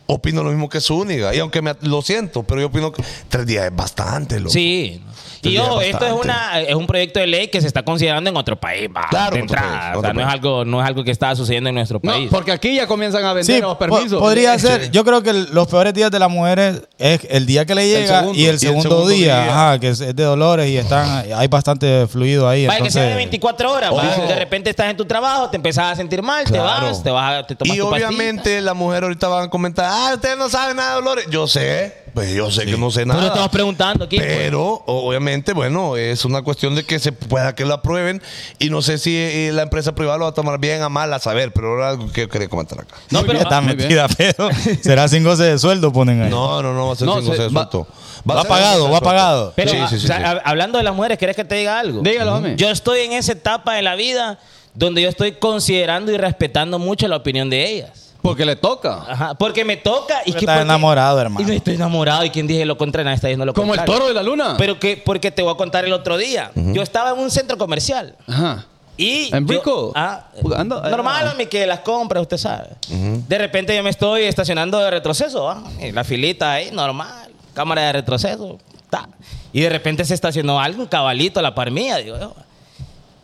opino lo mismo que Zúñiga y aunque me, lo siento, pero yo opino que tres días es bastante, loco. Sí. Y yo, esto es, una, es un proyecto de ley que se está considerando en otro país. va, Claro, de en otro entrada. país, o otro sea, no es, algo, no es algo que está sucediendo en nuestro No, país. porque aquí ya comienzan a vender Sí, los po- permisos. podría ser. Yo creo que los peores días de las mujeres es el día que le llega segundo. y el Y el segundo, segundo día, día. ajá, que es, de dolores y están hay bastante fluido ahí. Que sea de entonces- 24 horas. va. De repente estás en tu trabajo, te empezás a sentir mal, Claro. te vas, te vas, a- te tomas Y tu obviamente la mujer ahorita van a comentar, ah, ustedes no saben nada de dolores. Yo sé, pues yo sé que no sé nada. Pero estamos preguntando aquí. Pero obviamente, bueno, es una cuestión de que se pueda que lo aprueben y no sé si eh, la empresa privada lo va a tomar bien a mal a saber, pero era algo que yo quería comentar acá. No, pero está bien. metida, pero será sin goce de sueldo, ponen ahí. No, no, no va a ser No, sin goce se- de va- sueldo. va a ser pagado, va pagado. Pero, sí, ah, sí, sí, o sea, sí. hab- hablando de las mujeres, ¿querés que te diga algo? Dígalo, hombre. Yo estoy en esa etapa de la vida donde yo estoy considerando y respetando mucho la opinión de ellas. Porque le toca. Ajá, porque me toca y que estás porque- enamorado, Y hermano. no estoy enamorado y quien dije lo contrario, nadie está diciendo lo Como el toro de la luna. Pero que porque te voy a contar el otro día. Yo estaba en un centro comercial Ajá. y ¿En yo- Rico? ah, Ando- normal, ah. homie, que las compras, usted sabe. De repente yo me estoy estacionando de retroceso, ¿ah? Y la filita ahí, normal, cámara de retroceso, ta. Y de repente se estacionó algo, un cabalito a la par mía, digo yo.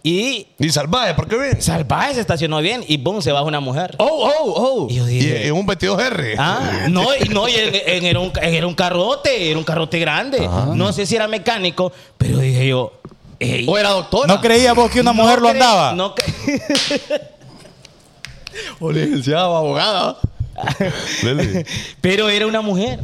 Y Y salvaje, ¿por qué bien? salvaje se estacionó bien y boom, se baja una mujer. Oh, oh, oh. Y yo Y en un vestido R. Ah, no, y no, y en- en- era, un, era un carrote, era un carrote grande. No sé si era mecánico, pero dije yo, ey, O era doctora. ¿No creías vos que una no mujer lo andaba? No O licenciada o abogada. Pero era una mujer.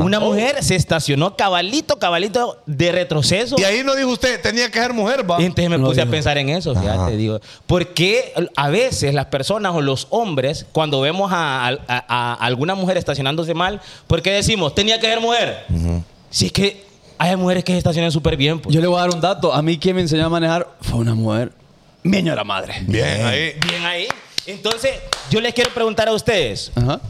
Una mujer se estacionó cabalito, cabalito de retroceso. Y ahí no dijo usted, tenía que ser mujer, va. Y entonces me No, puse a dijo. pensar en eso, fíjate, digo, porque a veces las personas o los hombres, cuando vemos a, a- a- a alguna mujer estacionándose mal, ¿por qué decimos, tenía que ser mujer? Si es que hay mujeres que se estacionan súper bien. pues. Yo le voy a dar un dato. A mí quien me enseñó a manejar fue una mujer. Mi la madre. Bien, ahí. Bien ahí. Entonces, yo les quiero preguntar a ustedes, Ajá.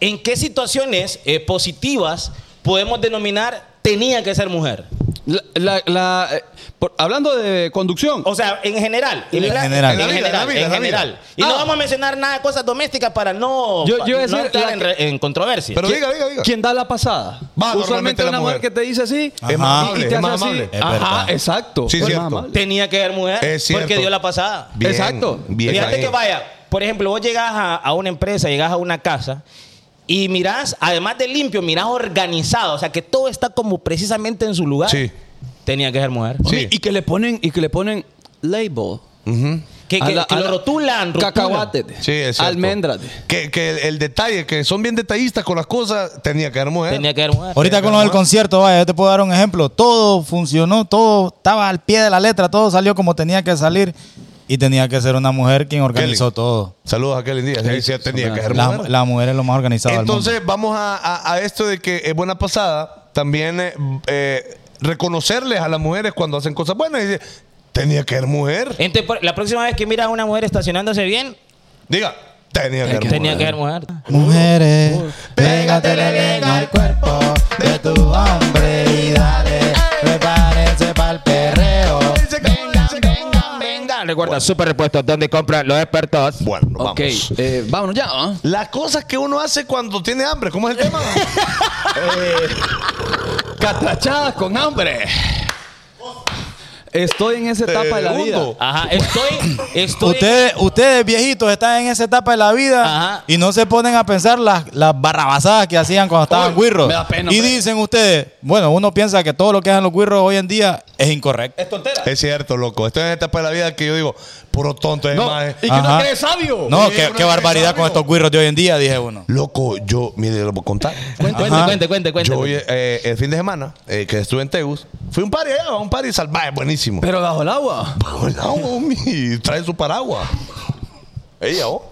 ¿en qué situaciones eh, positivas podemos denominar tenía que ser mujer? La, la- la, eh, por- hablando de conducción. O sea, en general. En general. En En la vida, en la general. vida, en en la general. vida. Y no Ah. vamos a mencionar nada de cosas domésticas para no, Yo- yo iba a no decir entrar la en, re- en controversia. Pero ¿Quién- diga, diga, diga. ¿Quién da la pasada? Va, normalmente Usualmente la una mujer mujer. que te dice así. Ajá. y- amable, y te es más así. amable. Es Ajá, exacto. Sí, Es más cierto. amable. tenía que ser mujer Es cierto. porque dio la pasada. Bien, Exacto. Bien Fíjate ahí. que vaya, por ejemplo, vos llegas a, a una empresa, llegas a una casa y mirás, además de limpio, mirás organizado, o sea que todo está como precisamente en su lugar. Sí. tenía que ser mujer. Sí. Y que le ponen, y que le ponen label. Que, A que- la- que a lo la- rotulan, rotulan. Cacahuate. Sí. Almendras. Que, que el, el detalle, que son bien detallistas con las cosas, tenía que ser mujer. Tenía que ser mujer. Ahorita con lo del concierto, vaya, yo te puedo dar un ejemplo. Todo funcionó, todo estaba al pie de la letra, todo salió como tenía que salir. Y tenía que ser una mujer quien organizó Kelly. todo. Saludos a Kelly Díaz. Sí, sí, tenía que ser La, mujer. la mujer es lo más organizado del mundo. Entonces, vamos a, a- a esto de que es buena pasada. También eh, eh, reconocerles a las mujeres cuando hacen cosas buenas. Y dice, tenía que ser mujer. Entonces, por- la próxima vez que miras a una mujer estacionándose bien, Diga, tenía que ser tenía mujer. que ser mujer. Mujeres, pégatele bien al cuerpo de tu hombre y dale, vengan. Recuerda, super repuestos, donde compran los expertos. Bueno, nos Ok, vamos. eh, vámonos ya, ¿ah? Las cosas que uno hace cuando tiene hambre, ¿cómo es el tema? Catrachadas con hambre. Estoy en esa etapa de la vida. Ajá, estoy, estoy. Ustedes, ustedes viejitos están en esa etapa de la vida Ajá. y no se ponen a pensar las, las barrabasadas que hacían cuando estaban guirros. me da pena, y dicen ustedes, bueno, uno piensa que todo lo que hacen los guirros hoy en día es incorrecto. es cierto, loco. Estoy en esta etapa de la vida que yo digo, puro tonto es No, más. y que Ajá. no crees sabio. No, Sí, qué, es barbaridad sabio. con estos guirros de hoy en día, dije uno. Loco, yo, mire, lo voy a contar. Cuente, Ajá. cuente, cuente, cuente. Yo eh, el fin de semana eh, que estuve en Tegus, fui a un party allá, un party salvaje, buenísimo. Pero bajo el agua. Bajo el agua, homie, trae su paraguas. Ella, ¿oh?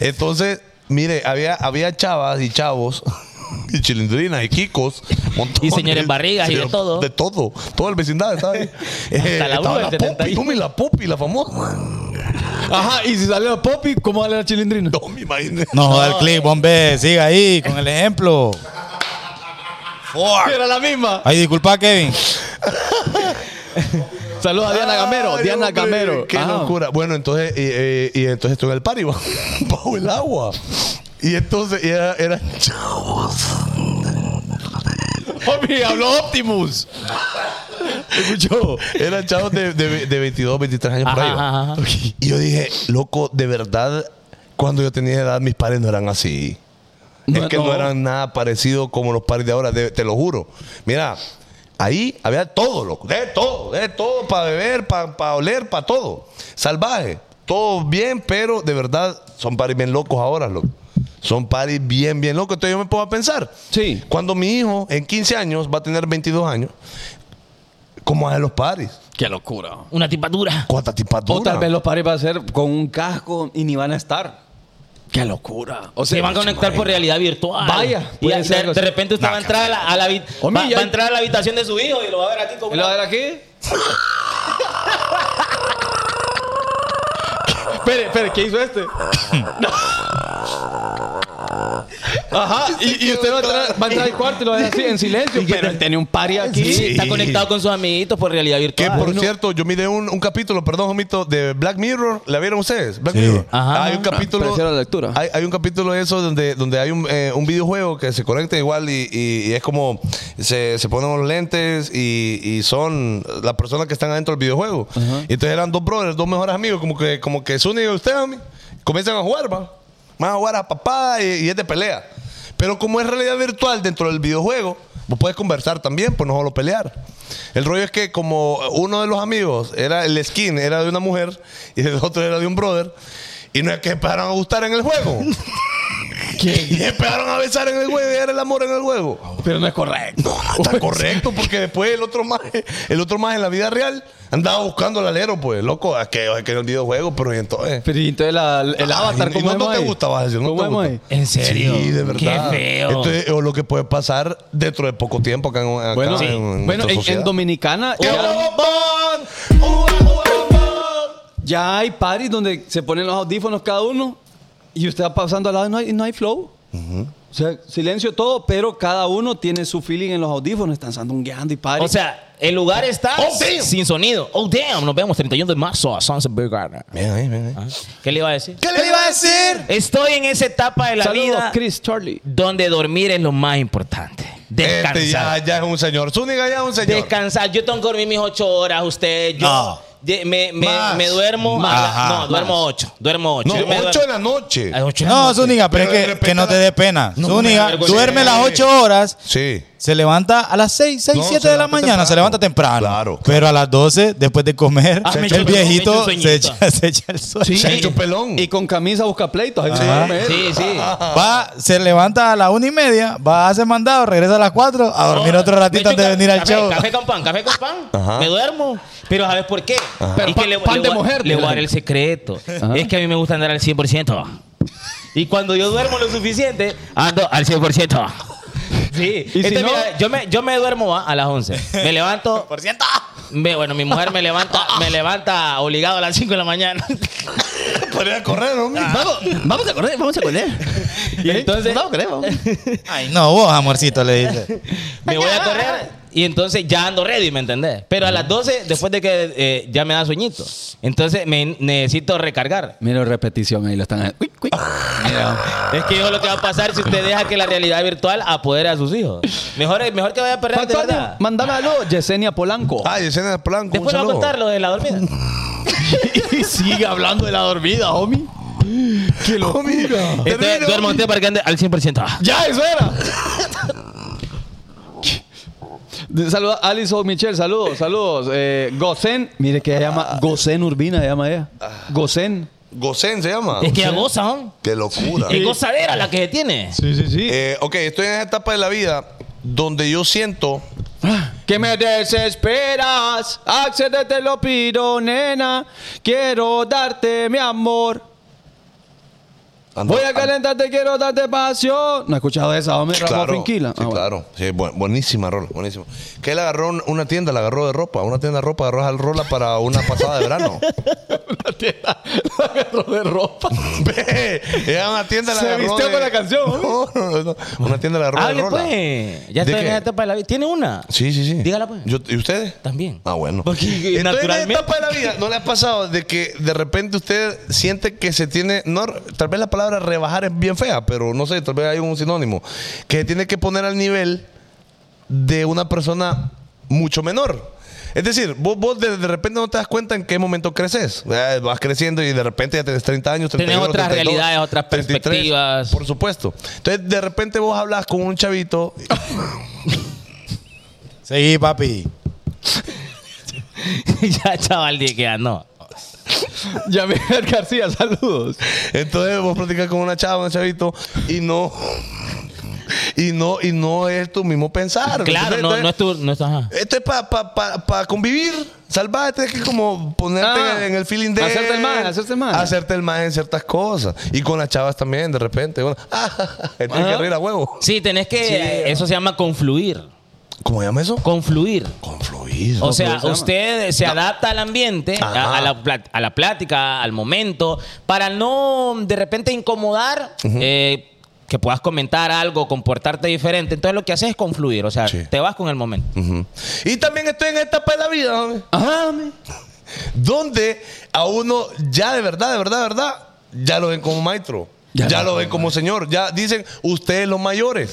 Entonces, mire, había, había chavas y chavos, y chilindrinas y kikos, montones. Y señores barrigas y de todo. De todo. Todo el vecindad estaba ahí. Eh, la estaba la 71. homie, la Poppy, la famosa. Ajá, y si sale la Poppy, ¿cómo vale la chilindrina? No, me imagino. No joda el clip, hombre, siga ahí con el ejemplo. Era la misma. Ay, disculpa, Kevin. Saludos a Diana Gamero. Ay, Diana hombre, Gamero. Qué Ajá. locura. Bueno, entonces, y, eh, y entonces estuve en el party, bajo el agua. Y entonces era, eran chavos. Homie, habló Optimus. Escuchó. Eran chavos de, de, de 22, 23 años por ahí. Va. Y yo dije, loco, de verdad, cuando yo tenía edad, mis padres no eran así. No, es que no. no. eran nada parecido como los pares de ahora, de- te lo juro. Mira, ahí había todo, loco. De todo, de todo, para beber, para oler, para todo. Salvaje. Todo bien, pero de verdad son paris bien locos ahora, loco. Son paris bien, bien locos. Entonces yo me pongo a pensar. Sí. Cuando mi hijo en 15 años va a tener 22 años, ¿cómo hacen los paris? Qué locura. Una tipadura. ¿Cuántas tipas O tal vez los pares van a ser con un casco y ni van a estar. Qué locura. O Se van a conectar por realidad virtual. Vaya, Y puede de, ser, de sea. repente usted va a entrar a la, a la habi- Homie, va, ya- va a entrar a la habitación de su hijo y lo va a ver aquí como ¿Y lo de aquí? espere, espere, ¿qué hizo este? Ajá, y, y usted va a, entrar, va a entrar al cuarto y lo va a dejar así en silencio. Pero él tiene un party aquí. Sí, está conectado con sus amiguitos por realidad Que virtual. por cierto, yo miré un, un capítulo, perdón, Jomito, de Black Mirror. ¿La vieron ustedes? Black Sí. Mirror. Ajá. Hay un capítulo. Parecía la lectura. Hay, hay un capítulo de eso donde, donde hay un, eh, un videojuego que se conecta igual y, y- y es como se, se ponen los lentes y, y son las personas que están adentro del videojuego. Y entonces eran dos brothers, dos mejores amigos, como que, como que unen a usted, mí comienzan a jugar, va. Van a jugar a papá y, y es de pelea. Pero como es realidad virtual dentro del videojuego, vos puedes conversar también, pues no solo pelear. El rollo es que como uno de los amigos era el skin, era de una mujer y el otro era de un brother, y no es que empezaron a gustar en el juego. Y empezaron a besar en el juego y era el amor en el juego. Pero no es correcto. No, está correcto, porque después el otro más, el otro más en la vida real andaba buscando al alero, pues, loco, es que, es que en el videojuego, pero y entonces. Pero y entonces la- el avatar, y ¿cómo no, es no te gusta, vas a decir, no ¿Cómo te gusta. ¿En serio? Sí, de verdad. Qué feo. Entonces, o lo que puede pasar dentro de poco tiempo acá en, acá Bueno, en, en bueno en, en. Dominicana ya, hay parties donde se ponen los audífonos cada uno y usted va pasando al lado y no hay, no hay flow. O sea, silencio todo, pero cada uno tiene su feeling en los audífonos. Están sandungueando y party. O sea, el lugar está Oh, sin sonido. Oh, damn. Nos vemos 31 de marzo a Sunset Beer Garden. Bien bien. ¿Qué le iba a decir? ¿Qué le iba a decir? Estoy en esa etapa de la Saludos, vida Chris Charlie. donde dormir es lo más importante. Descansar. Este ya, ya es un señor. Zúñiga ya es un señor. Descansar. Yo tengo que dormir mis ocho horas. Usted, yo. No. Me, me, me duermo. a la- Ajá. no, duermo ocho. Duermo ocho. No, Yo me 8 duermo- de la noche. No. Zúñiga, pero, Pero de es que, repente que no te la- dé pena. No, Zúñiga, me da duerme vergüenza. las ocho horas. Sí. se levanta a las 6, 6, No, 7 se de la levanta mañana, se temprano. levanta temprano. Claro, Pero a las 12, después de comer, Ah, me echo- el viejito me echo se sueñito. echa, se echa el sueño. Se ha hecho pelón. Y con camisa busca pleitos. Ahí se Ajá. duerme él. Sí, sí. Va, se levanta a las una y media, va a hacer mandado, regresa a las 4 a dormir otro ratito Me antes de echo venir al café, show. Café con pan, café con pan. Ajá. Me duermo. Pero ¿sabes por qué? Pero Y que pan- le, pan le de voy a- mujer, Le voy a dar el secreto. Es que a mí me gusta andar al 100%. Y cuando yo duermo lo suficiente, ando al 100%. Sí. Y si Entonces, no- mira, yo, me, yo me duermo ¿va? a las 11. Me levanto. Por ciento. me- bueno, mi mujer me levanta, me levanta obligado a las 5 de la mañana. Para ir a correr, hombre. Vamos, vamos a correr, vamos a correr. Y entonces Vamos a correr, vamos. Ay, no, vos, amorcito, le dice. me voy a correr y entonces ya ando ready, ¿me entendés? Pero a las 12, después de que eh, ya me da sueñito, entonces me necesito recargar. Mira repetición ahí lo están. Uy, uy. Mira. Es que es lo que va a pasar si usted deja que la realidad virtual apodere a sus hijos. Mejor, mejor que vaya a perder de verdad. Mándame algo, Yesenia Polanco. Ah, Yesenia Plan. Después le voy a contar lo de la dormida. y sigue hablando de la dormida, homie. ¡Qué locura! Entonces, duerma usted para que ande al 100%. ¡Ya, eso era! Saluda a Alison Michelle, saludos, saludos. Eh, Gosen, mire que ella llama Gosen Urbina, se llama ella. Gosen. Gocén se llama. Es que ya goza, ¿no? Qué locura. Es gozadera la que se tiene. Sí, sí, sí. Eh, ok, estoy en esa etapa de la vida donde yo siento Que me desesperas, accede te lo pido, nena. Quiero darte mi amor. Ando- Voy a ando- calentarte, quiero darte pasión. ¿No has escuchado esa, hombre? Claro, Finquila? sí, Ah, bueno. claro. Sí, bu- buenísima rola, buenísimo. Que él agarró un- una tienda, la agarró de ropa, una tienda de ropa, agarró al rola para una pasada de verano. Una tienda, la agarró de ropa. Ve, Era una tienda la Se agarró vistió de- con la canción, No, no, no. Una tienda la agarró de rola. pues. Ya ¿De estoy en esa etapa de la vida. ¿Tiene una? Sí, sí, sí. Dígala, pues. Yo- ¿Y ustedes? También. Ah, bueno. Porque Entonces, en la naturalmente- etapa de la vida, ¿no le ha pasado de que de repente usted siente que se tiene, no, tal vez la palabra rebajar es bien fea, pero no sé, tal vez hay un sinónimo, que se tiene que poner al nivel de una persona mucho menor? Es decir, vos, vos de, de repente no te das cuenta en qué momento creces. Eh, Vas creciendo y de repente ya tenés 30 años, 31, Tenés otras 32, realidades, otras 33, perspectivas. Por supuesto. Entonces, de repente vos hablas con un chavito Seguí, papi. ya, chaval, que ya no. Ya Miguel García, saludos. Entonces vos platicas con una chava, un chavito, y no. Y no, y no es tu mismo pensar. Claro, no, no es tu. No es ajá. Esto es para pa, pa, pa convivir. Salvarte, es que como ponerte Ah, en el feeling de. hacerte el maje, hacerte el maje. Hacerte el maje en ciertas cosas. Y con las chavas también, de repente. Bueno, ah, tienes que reír a huevo. Sí, tenés que. Eso se llama confluir. ¿Cómo se llama eso? Confluir. Confluir. O sea, se usted se adapta al ambiente, a, a la, plat- a la plática, al momento, para no de repente incomodar, eh, que puedas comentar algo, comportarte diferente. Entonces lo que haces es confluir, o sea, Sí. te vas con el momento. Y también estoy en esta etapa de la vida, hombre, Ajá, donde a uno ya de verdad, de verdad, de verdad, ya lo ven como maestro. Ya, Ya lo ven como señor. Ya dicen, ustedes los mayores.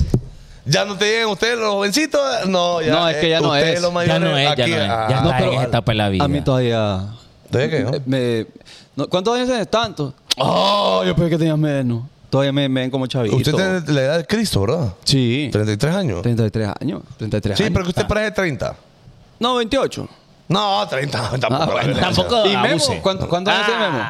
Ya no te llegan ustedes los jovencitos. No, ya, No, es que ya no ustedes es. los Ya no es, ya aquí, no es. ah, Ya No, está pero en esa etapa la vida. A mí todavía. ¿De qué? no? eh, me- no, ¿Cuántos años tienes? Tanto. Oh, yo pensé que tenías menos. Todavía me, me ven como chavito. Usted tiene la edad de Cristo, ¿verdad? Sí. 33 años. 33 años. 33 Sí, años. pero que usted parece 30. No, 28. No, 30. Tampoco. Ah, bueno. Tampoco ¿Y Memo? abuse. ¿Cuánto- ¿Cuántos años tiene Memo?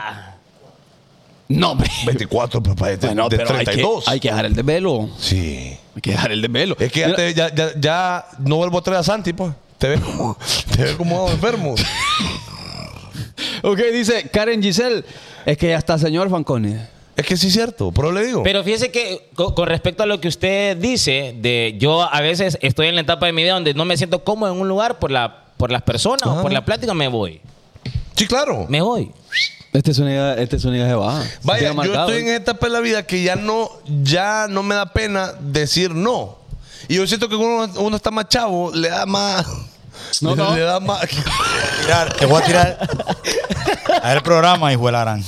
Ah, No, hombre. 24, papá. De, Bueno, de pero hay que, 32. hay que dejar el desvelo. Sí. Hay que dejar el desvelo. Es que ya, te- ya, ya, ya no vuelvo a traer a Santi, pues. Te ves como, te ves como enfermo. Ok, dice Karen Giselle. Es que ya está señor Fanconi. Es que sí es cierto, pero le digo. Pero fíjese que co- con, respecto a lo que usted dice, de yo a veces estoy en la etapa de mi vida donde no me siento cómodo en un lugar por la por las personas o Ah. por la plática, me voy. Sí, claro. Me voy. Este es una este es una de baja. Vaya, yo marcado. estoy en esa etapa de la vida que ya no, ya no me da pena decir no. Y yo siento que uno, uno está más chavo, le da más. No, le, no. le da más. Tirar, te voy a tirar. A ver el programa, hijo de la gran.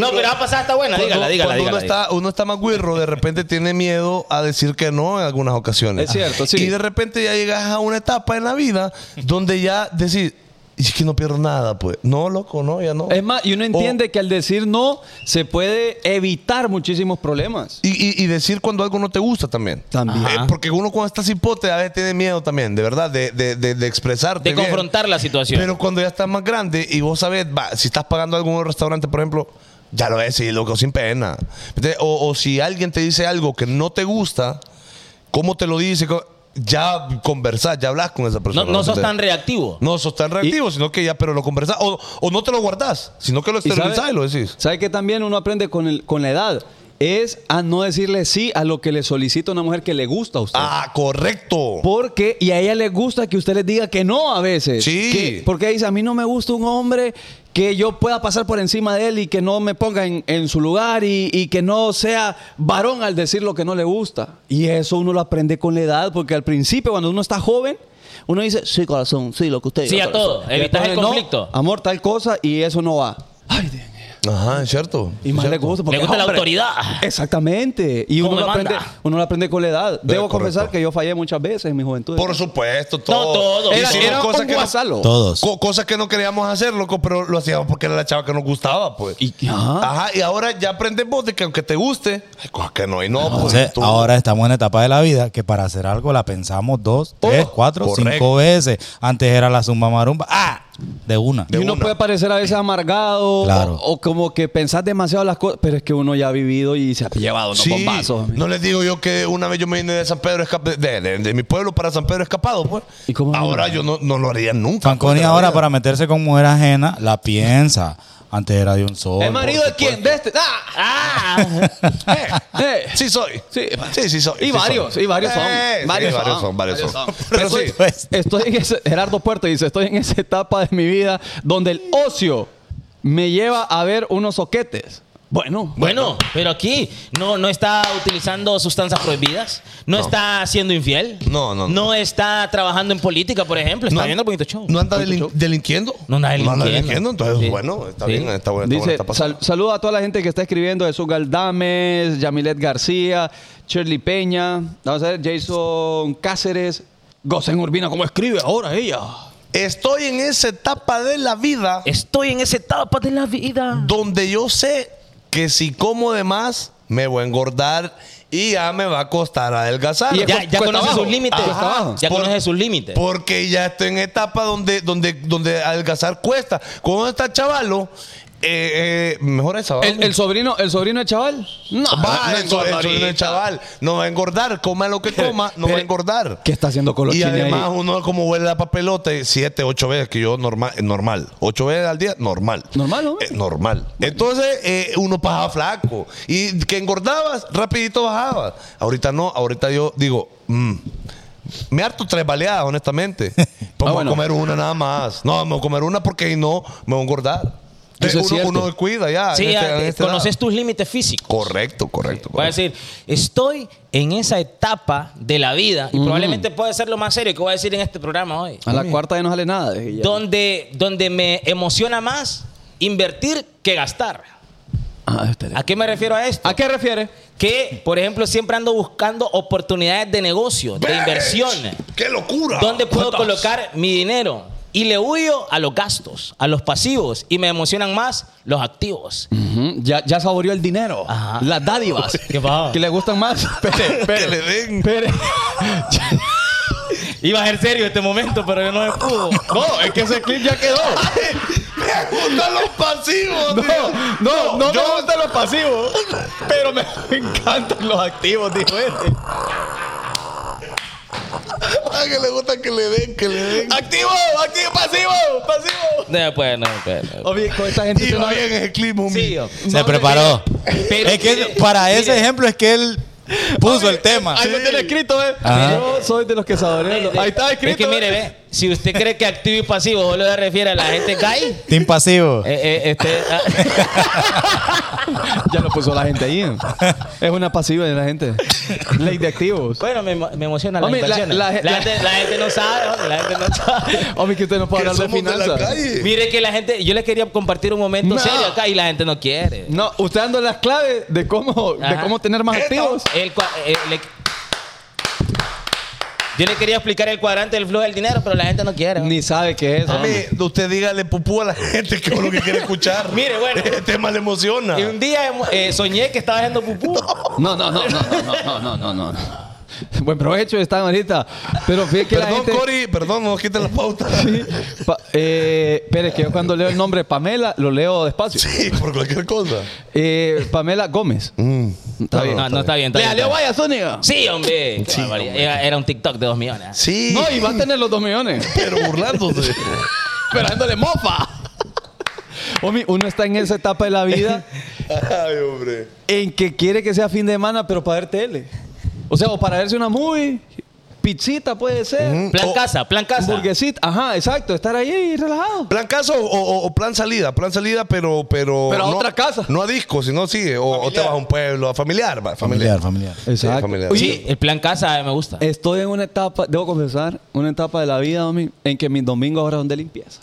No, pero va a pasar hasta buena, dígala, Cuando- dígala, cuando dígala. uno, está, uno está más guirro, de repente tiene miedo a decir que no en algunas ocasiones. Es cierto, sí. Y de repente ya llegas a una etapa en la vida donde ya decís, Y es que no pierdo nada, pues. No, loco, no, ya no. Es más, y uno entiende que al decir no se puede evitar muchísimos problemas. Y, y- y decir cuando algo no te gusta también. También. Eh, porque uno cuando está cipote a veces tiene miedo también, de verdad, de, de, de, de expresarte. De bien. confrontar la situación. Pero cuando ya estás más grande y vos sabes, va, si estás pagando un restaurante, por ejemplo, ya lo ves, y loco, sin pena. O, o si alguien te dice algo que no te gusta, ¿cómo te lo dice? Ya conversás, ya hablas con esa no, persona. no sos tan reactivo. No sos tan reactivo, sino que ya, pero lo conversás. O, o no te lo guardás, sino que lo Y sabe- exteriorizás y, lo decís. ¿Sabe que también uno aprende con, el- con la edad? Es a no decirle sí a lo que le solicita una mujer que le gusta a usted. Ah, correcto. Porque, y a ella le gusta que usted le diga que no a veces. Sí. Que- porque dice, a mí no me gusta un hombre que yo pueda pasar por encima de él y que no me ponga en, en su lugar y, y que no sea varón al decir lo que no le gusta. Y eso uno lo aprende con la edad, porque al principio, cuando uno está joven, uno dice, sí, corazón, sí, lo que usted Sí, diga, a todo. corazón". Y Evitas el después, "No, conflicto". amor, tal cosa, y eso no va. Ay, Dios. Ajá, es cierto. Y es más le gusta porque Le gusta la hombre. autoridad. Exactamente. Y ¿Cómo uno lo, aprende, uno lo aprende con la edad. Debo confesar que yo fallé muchas veces en mi juventud. Por supuesto, todo. todo. Era, era cosas que no-. Todos. co- cosas que no queríamos hacer, loco, pero lo hacíamos porque era la chava que nos gustaba, pues. Y- ajá. Ajá, y ahora ya aprendes vos de que aunque te guste, hay cosas que no, y no, pues. Entonces, ahora estamos en la etapa de la vida que para hacer algo la pensamos dos, tres, cuatro, correcto. cinco veces. Antes era la zumba marumba. ¡Ah! De una. Y uno una. puede parecer a veces amargado Claro. o, o como que pensás demasiado las cosas, pero es que uno ya ha vivido y se ha llevado unos Sí, bombazos. no les digo yo que una vez yo me vine de San Pedro, escap- de, de- de mi pueblo para San Pedro escapado, pues. ¿Y cómo ahora yo no, no lo haría nunca. Fanconi ahora para meterse con mujer ajena la piensa. Antes era de un solo. ¿El marido de quién? De este. ¡Ah! Ah, Eh. Sí soy. Sí. sí, sí soy. Y sí varios, soy. y varios son. Eh, sí, varios, varios son, son, varios varios son. son. Pero estoy, sí. Estoy en ese, Gerardo Puerto dice, estoy en esa etapa de mi vida donde el ocio me lleva a ver unos soquetes. Bueno, bueno, pero aquí no, no está utilizando sustancias prohibidas, no, está siendo infiel, No, no, no. no está trabajando en política, por ejemplo, está No- viendo bonito show. ¿No anda delin- delinquiendo? No anda delinquiendo. delinquiendo, entonces, Sí. bueno, está Sí. bien, está bueno. Está Dice, bueno, está pasando. sal- saluda a toda la gente que está escribiendo, Jesús Galdames, Yamilet García, Shirley Peña, vamos a ver, Jason Cáceres, Gosen Urbina, ¿cómo escribe ahora ella? Estoy en esa etapa de la vida Estoy en esa etapa de la vida. donde yo sé que si como de más, me voy a engordar y ya me va a costar adelgazar. Y Ya, ya conoce sus límites. Ya Por- conoce sus límites. Porque ya estoy en etapa donde, donde, donde adelgazar cuesta. Cuando está chavalo, eh, eh, mejor esa. ¿El, el sobrino, ¿El sobrino de chaval? No, Va, no el, so- el engorda sobrino del ahorita. chaval no va a engordar, coma lo que coma, no va a engordar. ¿Qué está haciendo con los Y además ahí? uno como huele la papelota, siete, ocho veces, que yo normal, normal. Ocho veces al día, normal. Normal, ¿no? Eh, normal. Entonces eh, uno pasaba flaco. Y que engordabas, rapidito bajabas. Ahorita no, ahorita yo digo, mm, me harto tres baleadas, honestamente. Vamos Ah, bueno. a comer una nada más. No, vamos a comer una porque si no, me voy a engordar. Eso es uno, uno cuida ya. Sí, en este- en eh, esta edad. conoces tus límites físicos. Correcto, correcto. Voy a decir, estoy en esa etapa de la vida y probablemente puede ser lo más serio que voy a decir en este programa hoy. A la cuarta ya no sale nada. Donde, donde me emociona más invertir que gastar. Ah. ¿A qué me refiero a esto? ¿A qué refiere? Que, por ejemplo, siempre ando buscando oportunidades de negocio, de inversión. ¡Qué locura! ¿Dónde puedo ¿Cuántas? colocar mi dinero? Y le huyo a los gastos, a los pasivos, y me emocionan más los activos. Ya, ya saboreó el dinero. Ajá. Las dádivas. ¿Qué que le gustan más. Espere, espere. Que le den. Iba a ser serio este momento, pero yo no me pudo. No, es que ese clip ya quedó. Me gustan los pasivos, No, tío. no, no yo- me gustan los pasivos, pero me encantan los activos, dijo este. A que le gusta que le den, que le den. ¡Activo! ¡Activo! ¡Pasivo! ¡Pasivo! No puede, no puede. no. Oye, con esta gente no- bien ese clip, homie. Sí. Se No, preparó. Pero- es que mire, para ese mire. ejemplo es que él puso el tema. Ahí lo tiene escrito, ¿eh? Ajá. Yo soy de los que saborean. Ahí está escrito. Es que mire, ¿eh? ve, si usted cree que activo y pasivo solo se refiere a la gente gay, Team pasivo. eh, eh, este, ah, Ya lo puso la gente ahí. Es una pasiva de la gente. Ley de activos. bueno, me, emo- me emociona la Hombre, la-. La, la- la- gente, la gente no sabe, hombre, la gente no sabe. Hombre, que usted no puede hablar de finanzas. Mire que la gente, yo les quería compartir un momento No. serio acá y la gente no quiere. No, usted dando las claves de cómo, de cómo tener más activos. El, el- el- yo le quería explicar el cuadrante del flujo del dinero, pero la gente no quiere. Ni sabe qué es. A mí, usted dígale pupú a la gente que es lo que quiere escuchar. Mire, bueno. Este tema le emociona. Y un día eh, soñé que estaba haciendo pupú. No, no, no, no, no, no, no, no. no. Buen provecho están ahorita. Pero fíjate que la Perdón, gente... Cori, perdón, no quiten la pauta. Sí. Pa- eh, espere, que yo cuando leo el nombre Pamela lo leo despacio. Sí, por cualquier cosa. Eh, Pamela Gómez. Mm. Está bien. No, no está bien. Bien, bien. vaya, Zúñiga. Sí, hombre. Sí. Era, era un TikTok de dos millones. Sí, No, y va a tener los dos millones. pero burlándose. Esperándole mofa. Homie, uno está en esa etapa de la vida Ay, hombre. en que quiere que sea fin de semana, pero para ver tele. O sea, o para verse una movie, pizzita puede ser, Plan O- casa, plan casa. hamburguesita. Ajá, exacto, estar ahí relajado. ¿Plan casa o, o- o plan salida? Plan salida, pero. Pero, Pero a no, otra casa. No a disco, sino sigue. O, o te vas a un pueblo, a familiar. va, Familiar, familiar. familiar. Sí, familiar. Oye, Sí, el plan casa eh, me gusta. Estoy en una etapa, debo confesar, una etapa de la vida, homie, en que mis domingos ahora son de limpieza.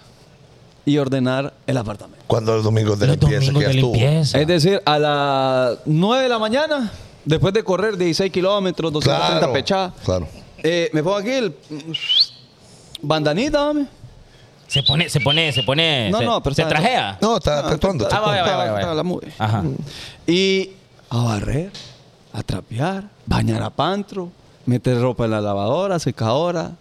Y ordenar el apartamento. Cuando el domingo de Los limpieza, domingos que ya de estuvo. limpieza. Es decir, a las 9 de la mañana, después de correr 16 kilómetros, 230 Claro. pechadas, Claro. eh, me pongo aquí el bandanita, homie. Se pone, se pone, se pone. No, se, no, pero se trajea. No, está, actuando. Ah, vaya, la. Ajá. Y a barrer, a trapear, bañar a pantro, meter ropa en la lavadora, secadora,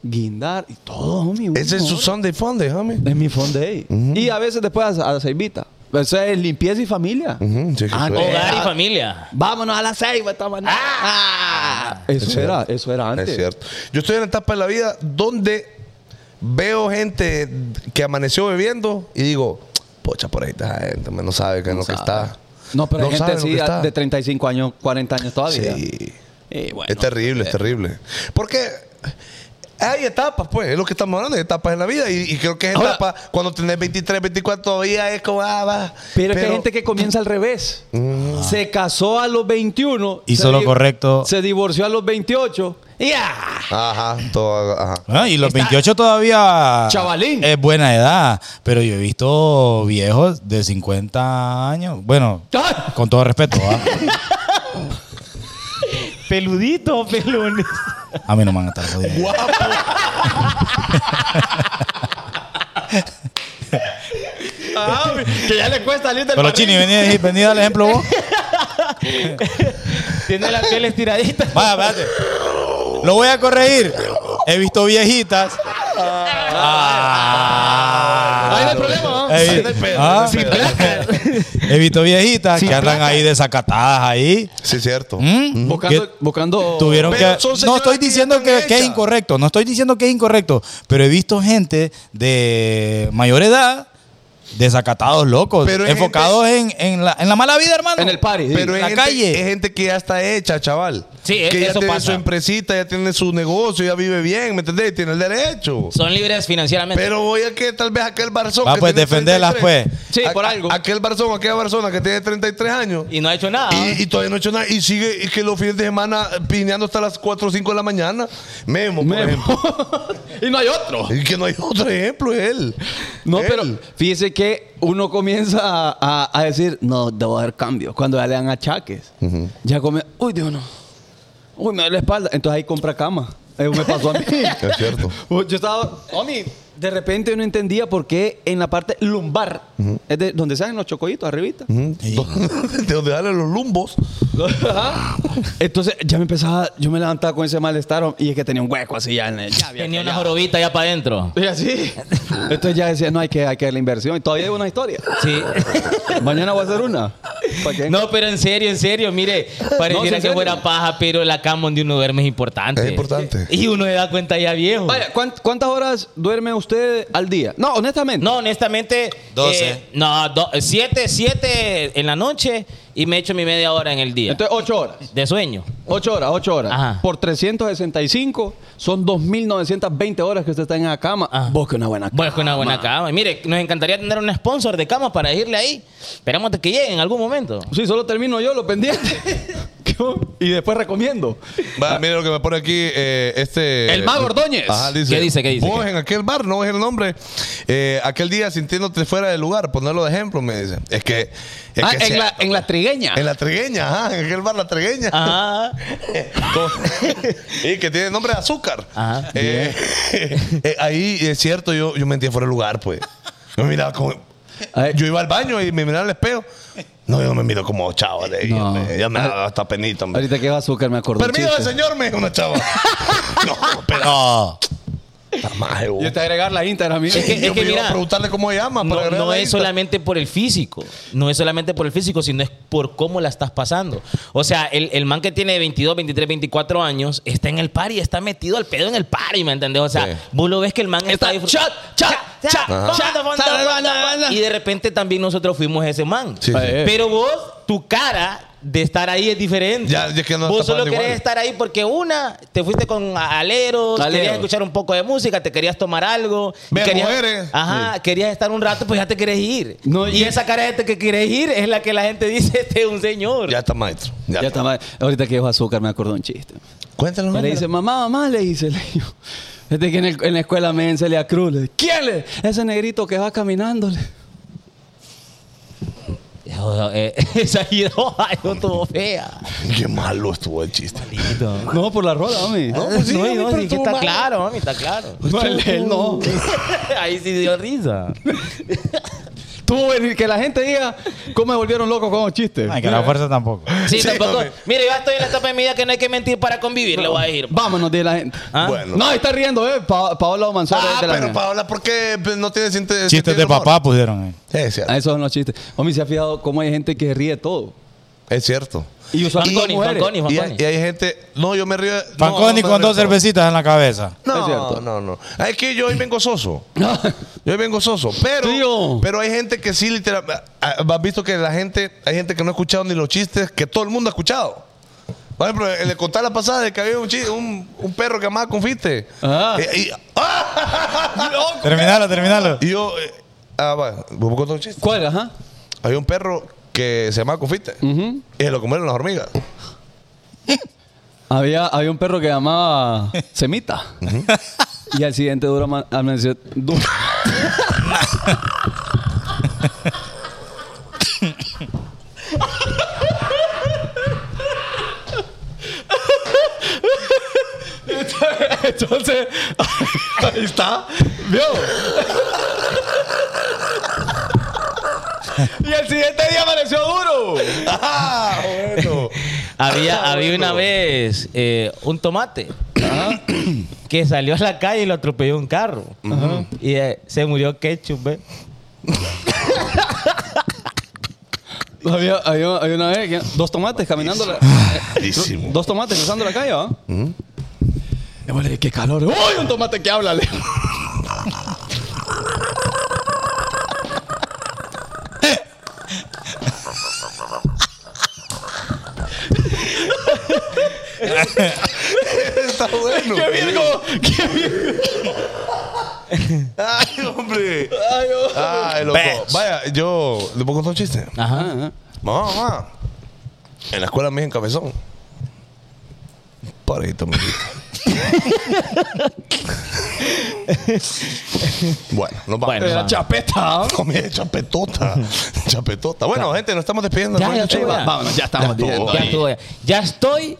guindar y todo, homie. Ese es su Sunday Funday, homie. Es mi fond day. Y a veces después a, a la ceibita. Eso es limpieza y familia. Ujú, sí, Ah, no. Hogar y familia. Vámonos a la esta mañana. Ah, eso Es era, cierto. eso era antes. Es cierto. Yo estoy en una etapa de la vida donde veo gente que amaneció bebiendo y digo, pocha, por ahí está gente, no sabe que en lo que está. No, pero hay No sabe gente lo que así está. de 35 años, 40 años todavía. Sí. Y bueno, es terrible, es terrible. Porque hay etapas, pues, es lo que estamos hablando, hay etapas en la vida. Y, y creo que es Ahora- etapa, cuando tenés 23, 24, todavía es como, ah, va. Pero, es que hay gente que comienza al revés. Se casó a los 21. Hizo se lo correcto. Se divorció a los 28. Y ¡ah! Ajá, todo, ajá. Ah, y los 28 todavía Chavalín. es buena edad, pero yo he visto viejos de 50 años. Bueno, con todo respeto, ¿ah? Peludito, pelón. A mí no me van a estar jodiendo. que ya le cuesta salir del Pero. Chini, vení, vení a dar el ejemplo vos. Tiene la piel estiradita. Vaya, espérate. Lo voy a corregir. He visto viejitas. Ah. Ahí no hay ah. He visto viejitas que andan ahí desacatadas ahí. Sí, es cierto. ¿Mm? Buscando, Que buscando Tuvieron Pero que. son No estoy diciendo que, que es incorrecto. No estoy diciendo que es incorrecto. Pero he visto gente de mayor edad desacatados locos. Pero es enfocados en, en la, en la mala vida, hermano. en el party. sí. Pero es la gente, calle. es gente que ya está hecha, chaval. Sí, que e- ya eso tiene pasa. su empresita, ya tiene su negocio, ya vive bien, ¿me entendés? Tiene el derecho. Son libres financieramente. Pero voy a que tal vez aquel barzón. Va, que pues, tiene defenderlas, 33, pues. Sí, a- por algo. Aquel barzón, aquella barzona que tiene 33 años. Y no ha hecho nada. Y, y todavía no ha hecho nada. Y sigue y que los fines de semana pineando hasta las 4 o 5 de la mañana. Memo, por Memo. ejemplo. y no hay otro. Y que no hay otro ejemplo, es él. No, Él. pero fíjese que uno comienza a, a- a decir, no, debo hacer cambios. Cuando ya le dan achaques. Ya come, uy, Dios no. Uy, me duele la espalda. Entonces ahí compra cama. Eso me pasó a mí. Es cierto. Yo estaba, Omi, de repente no entendía por qué en la parte lumbar, es de donde salen los chocollitos, arribita. de donde salen los lumbos. Entonces ya me empezaba, yo me levantaba con ese malestar y es que tenía un hueco así ya en el. Ya, Tenía una ya. jorobita ya para adentro. Y así. Entonces ya decía, no, hay que, hay que la inversión. Y todavía hay una historia. Sí. Mañana voy a hacer una. No, pero en serio, en serio, mire, pareciera No, que fuera paja, pero la cama donde uno duerme es importante. Es importante. Y uno se da cuenta ya viejo. Vaya, ¿cuán- ¿cuántas horas duerme usted al día? No, honestamente. No, honestamente. 12. eh, no, do- siete, siete en la noche y me echo mi media hora en el día. Entonces, ocho horas. de sueño. Ocho horas, ocho horas. Ajá. Por 365 son 2.920 horas que usted está en la cama. Ajá. Busque una buena cama. Con una buena cama. Y mire, nos encantaría tener un sponsor de cama para irle ahí. Esperamos que llegue en algún momento. Sí, solo termino yo lo pendiente. ¿Qué y después recomiendo. Va, mire lo que me pone aquí eh, este... El Mago Ordóñez. Ajá, dice, ¿Qué dice, qué dice, Vos qué? en aquel bar, no es el nombre, eh, aquel día sintiéndote fuera del lugar, ponerlo de ejemplo, me dice. Es que... Es Ah, que en, sea- la, en la trigueña. En la trigueña, ajá, en aquel bar La Trigueña. Ajá. Con- y que tiene nombre de azúcar. Ajá. Eh, eh, ahí es cierto, yo, yo mentía fuera del lugar, pues. Yo me miraba como. Yo iba al baño y me miraba al espejo. No, yo no me miro como chava de ahí, No. hombre. Ya me daba hasta penita, hombre. Ahorita que es azúcar me acordé. un Permiso, chiste. señor, me dijo una chava. no, pero. No. Está vos. Yo te agregar la Instagram. mira. Es que- me iba mira, a preguntarle cómo llama. No, para es Insta. solamente por el físico, no es solamente por el físico, sino es por cómo la estás pasando. O sea, el, el man que tiene 22, 23, 24 años está en el party, está metido al pedo en el party, ¿me entendés? O sea, Sí. vos lo ves que el man está, Está chat, chat, chat. Y de repente también nosotros fuimos ese man. Sí, sí. Pero vos, tu cara de estar ahí es diferente. Ya, ya que no vos solo querés igual. estar ahí porque una, te fuiste con aleros, Aleros. querías escuchar un poco de música, te querías tomar algo. Ver querías, mujeres. Ajá, querías estar un rato, pues ya te querés ir. No, y y- esa cara de gente que querés ir es la que la gente dice, este es un señor. Ya está, maestro. Ya, Ya está. está mal. Ahorita que es azúcar me acordé un chiste. Cuéntalo. Le dice, mamá, mamá, le dice. Le digo, Desde que en, el- en la escuela me enseñé a Cruz. Le dice, ¿Quién le? Ese negrito que va caminándole. Esa idola no estuvo fea. Qué malo estuvo el chiste. No, por la rola, mami. No, pues sí, no, mami, no, pero sí, que está mal. claro, mami, está claro. No, él, él no. Ahí sí dio risa. Tú, que la gente diga cómo me volvieron loco con los chistes. Ay, que la fuerza tampoco. Sí, Sí, tampoco. mami. Mire, yo estoy en la etapa de mi vida que no hay que mentir para convivir, le voy a decir. Vámonos de la gente. ¿Ah? Bueno. No, está riendo, ¿eh? Pa Paola Manzora Ah, es de la pero mía. Paola, ¿por qué pues, no tiene sentido? Chistes de papá pusieron ahí. Es cierto. Ah, esos son los chistes. Homie, ¿se ha fijado cómo hay gente que ríe todo? Es cierto. Y Fanconi, mujeres. Fanconi, Y hay, Fanconi. y hay gente. No, yo me río. no, Fanconi no me con río dos cervecitas en la cabeza. No, Es cierto. no, no. Ah, Es que yo hoy vengo soso. Yo hoy vengo soso. Pero, Tío. pero hay gente que sí, literal. ah, Has visto que la gente. Hay gente que no ha escuchado ni los chistes que todo el mundo ha escuchado. Por ejemplo, le conté la pasada de que había un, chi- un, un perro que amaba confite. Ah. Eh, y, ¡Ah! Terminalo, terminalo. Y yo. eh, ah, va. ¿Vos contar un chiste? ¿Cuál, ajá? Había un perro que se llamaba confite. Ujú. Y se lo comieron las hormigas. Había, había un perro que llamaba Semita. Y al siguiente duro ama- amaneció. du- Entonces, ahí está. ¿Vio? y el siguiente día amaneció duro. ¡Ah! Bueno. Había, había una vez eh, un tomate que salió a la calle y lo atropelló un carro. Y eh, se murió ketchup, ¿ve? Había, había, había una vez que- dos tomates caminando. la- Malísimo. dos tomates cruzando la calle, vos le dije, qué calor. ¡Uy, un tomate que habla! Está bueno. ¡Qué virgo! ¡Qué virgo! Ay, hombre. Ay, loco. Vaya, yo. ¿Le puedo contar un chiste? Ajá. Mamá, mamá. En la escuela mía en Cabezón. Parito, mi Bueno, nos vamos. Bueno, Era va. chapeta. Comida chapetota. chapetota. Bueno, gente, nos estamos despidiendo. Ya, ya ya. Vámonos, ya estamos ya. Ya estoy.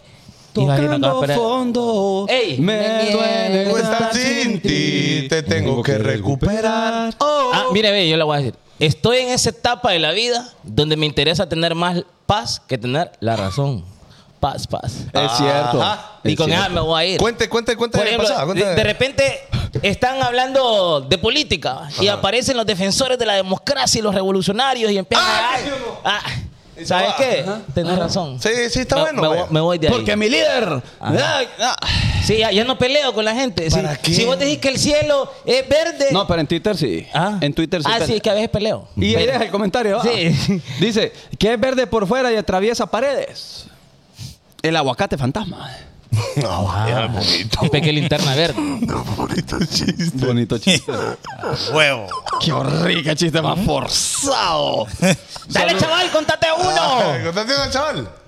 Tocando fondo. Ey, me me duele Tú estar estás sin ti, te tengo que recuperar. Ah, mire, ve, yo le voy a decir. Estoy en esa etapa de la vida donde me interesa tener más paz que tener la razón. Paz, paz. Es cierto. Ajá. Y Es con cierto. esa me voy a ir. Cuente, cuente, cuente. Por de ejemplo, pasada, cuente de, de repente están hablando de política y aparecen los defensores de la democracia y los revolucionarios y empiezan Ah, a... sí, uno. Ah, ¿Sabes qué? Tenés razón. Sí, sí, está Me- bueno. Me, voy- me voy de ahí. Porque mi líder. Ay, ah. Sí, ya, ya no peleo con la gente. Si, ¿Para qué? si vos decís que el cielo es verde... No, pero en Twitter sí. Ah. En Twitter sí. Ah, pelea. sí, es que a veces peleo. Y ahí deja el comentario. Sí. Dice que es verde por fuera y atraviesa paredes. El aguacate fantasma. No, vaya, bonito. Es pequeña linterna verde. bonito chiste. Bonito chiste. Huevo. Qué horrible chiste más forzado. Dale, chaval, contate Ay, uno. ¿Contaste al chaval?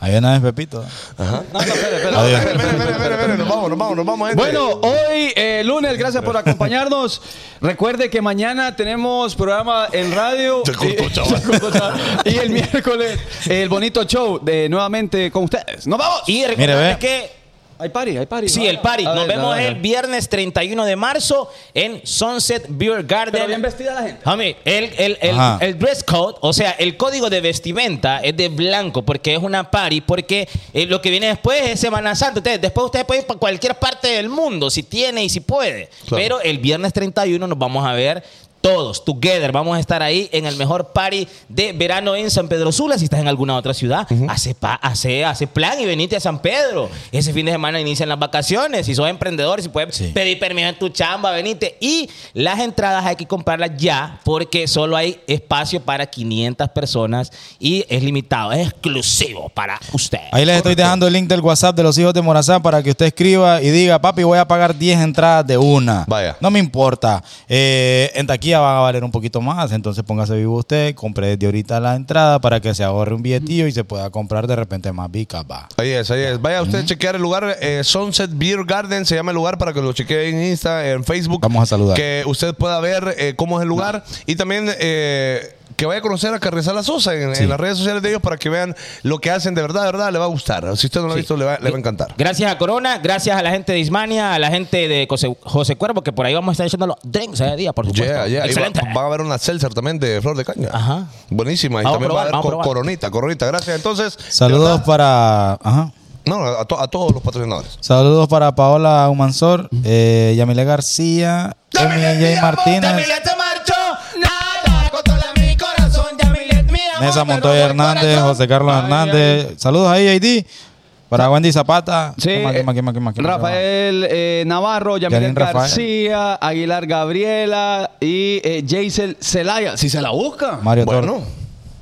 Ahí viene vez Pepito. Ajá. No, no, espere, espere. Espere, espere, espere, nos vamos, nos vamos, nos vamos, gente. Bueno, hoy eh, lunes, gracias por acompañarnos. Recuerde que mañana tenemos programa en radio. Se cortó, y, chaval. se cortó, chaval. Y el miércoles, el bonito show de nuevamente con ustedes. ¡Nos vamos! Y ve. que Hay party, hay party. Sí, el party. A Nos ver, vemos a ver. el viernes 31 de marzo en Sunset Beer Garden. Pero bien vestida la gente. Homie, el, el, el, Ajá. el dress code, o sea, el código de vestimenta es de blanco porque es una party, porque eh, lo que viene después es Semana Santa. Ustedes, después ustedes pueden ir para cualquier parte del mundo, si tiene y si puede. Claro. Pero el viernes 31 nos vamos a ver todos, together. Vamos a estar ahí en el mejor party de verano en San Pedro Sula. Si estás en alguna otra ciudad, hace, pa- hace, hace plan y venite a San Pedro. Ese fin de semana inician las vacaciones. Si sos emprendedor, si puedes Sí. pedir permiso en tu chamba, venite. Y las entradas hay que comprarlas ya porque solo hay espacio para 500 personas y es limitado, es exclusivo para usted. Ahí les estoy dejando el link del WhatsApp de los hijos de Morazán para que usted escriba y diga, papi, voy a pagar 10 entradas de una. Vaya. No me importa. Eh, en taquilla van a valer un poquito más, entonces póngase vivo usted, compre desde ahorita la entrada para que se ahorre un billetillo y se pueda comprar de repente más vicas, va. Ahí es, ahí es. Vaya usted a chequear el lugar. eh, Sunset Beer Garden se llama el lugar para que lo chequee en Insta, en Facebook. Vamos a saludar. Que usted pueda ver eh, cómo es el lugar. Y también eh, que vaya a conocer a Carrizal Sosa en, Sí. en las redes sociales de ellos para que vean lo que hacen de verdad, de verdad. Le va a gustar. Si usted no lo ha visto, le va, le va a encantar. Gracias a Corona, gracias a la gente de Ismania, a la gente de José, José Cuervo, que por ahí vamos a estar echando los drinks ese día, por supuesto. Yeah, yeah. Y va, Excelente. va a haber una seltzer también de flor de caña. Ajá. Buenísima. Y Vamos también probar, va a haber co- probar. coronita, coronita. Gracias. Entonces, Saludos para... Ajá. No, a, to- a todos los patrocinadores. Saludos para Paola Humansor, eh, Yamile García, Emi J. Martínez, Nessa Montoya Hernández, corazón. José Carlos Ay, Hernández. Saludos ahí, ID. Para Wendy Zapata. Sí. Rafael eh, Navarro, Rafael. García, Aguilar Gabriela y eh, Jaisel Celaya. Si se la busca. Mario Bueno. Toro.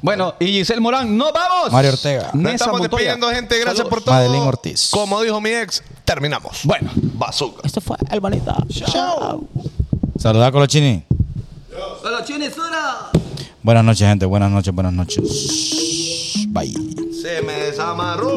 Bueno, y Giselle Morán, ¡nos vamos! Mario Ortega. Nos estamos Montoya. despidiendo, gente. Gracias Saludos. por todo. Madeline Ortiz. Como dijo mi ex, terminamos. Bueno. Bazooka. Esto fue el bonito. Chao. Saluda Colochini. Hola, Chinisura. Buenas noches, gente. Buenas noches, buenas noches. Bye. Se me desamarró.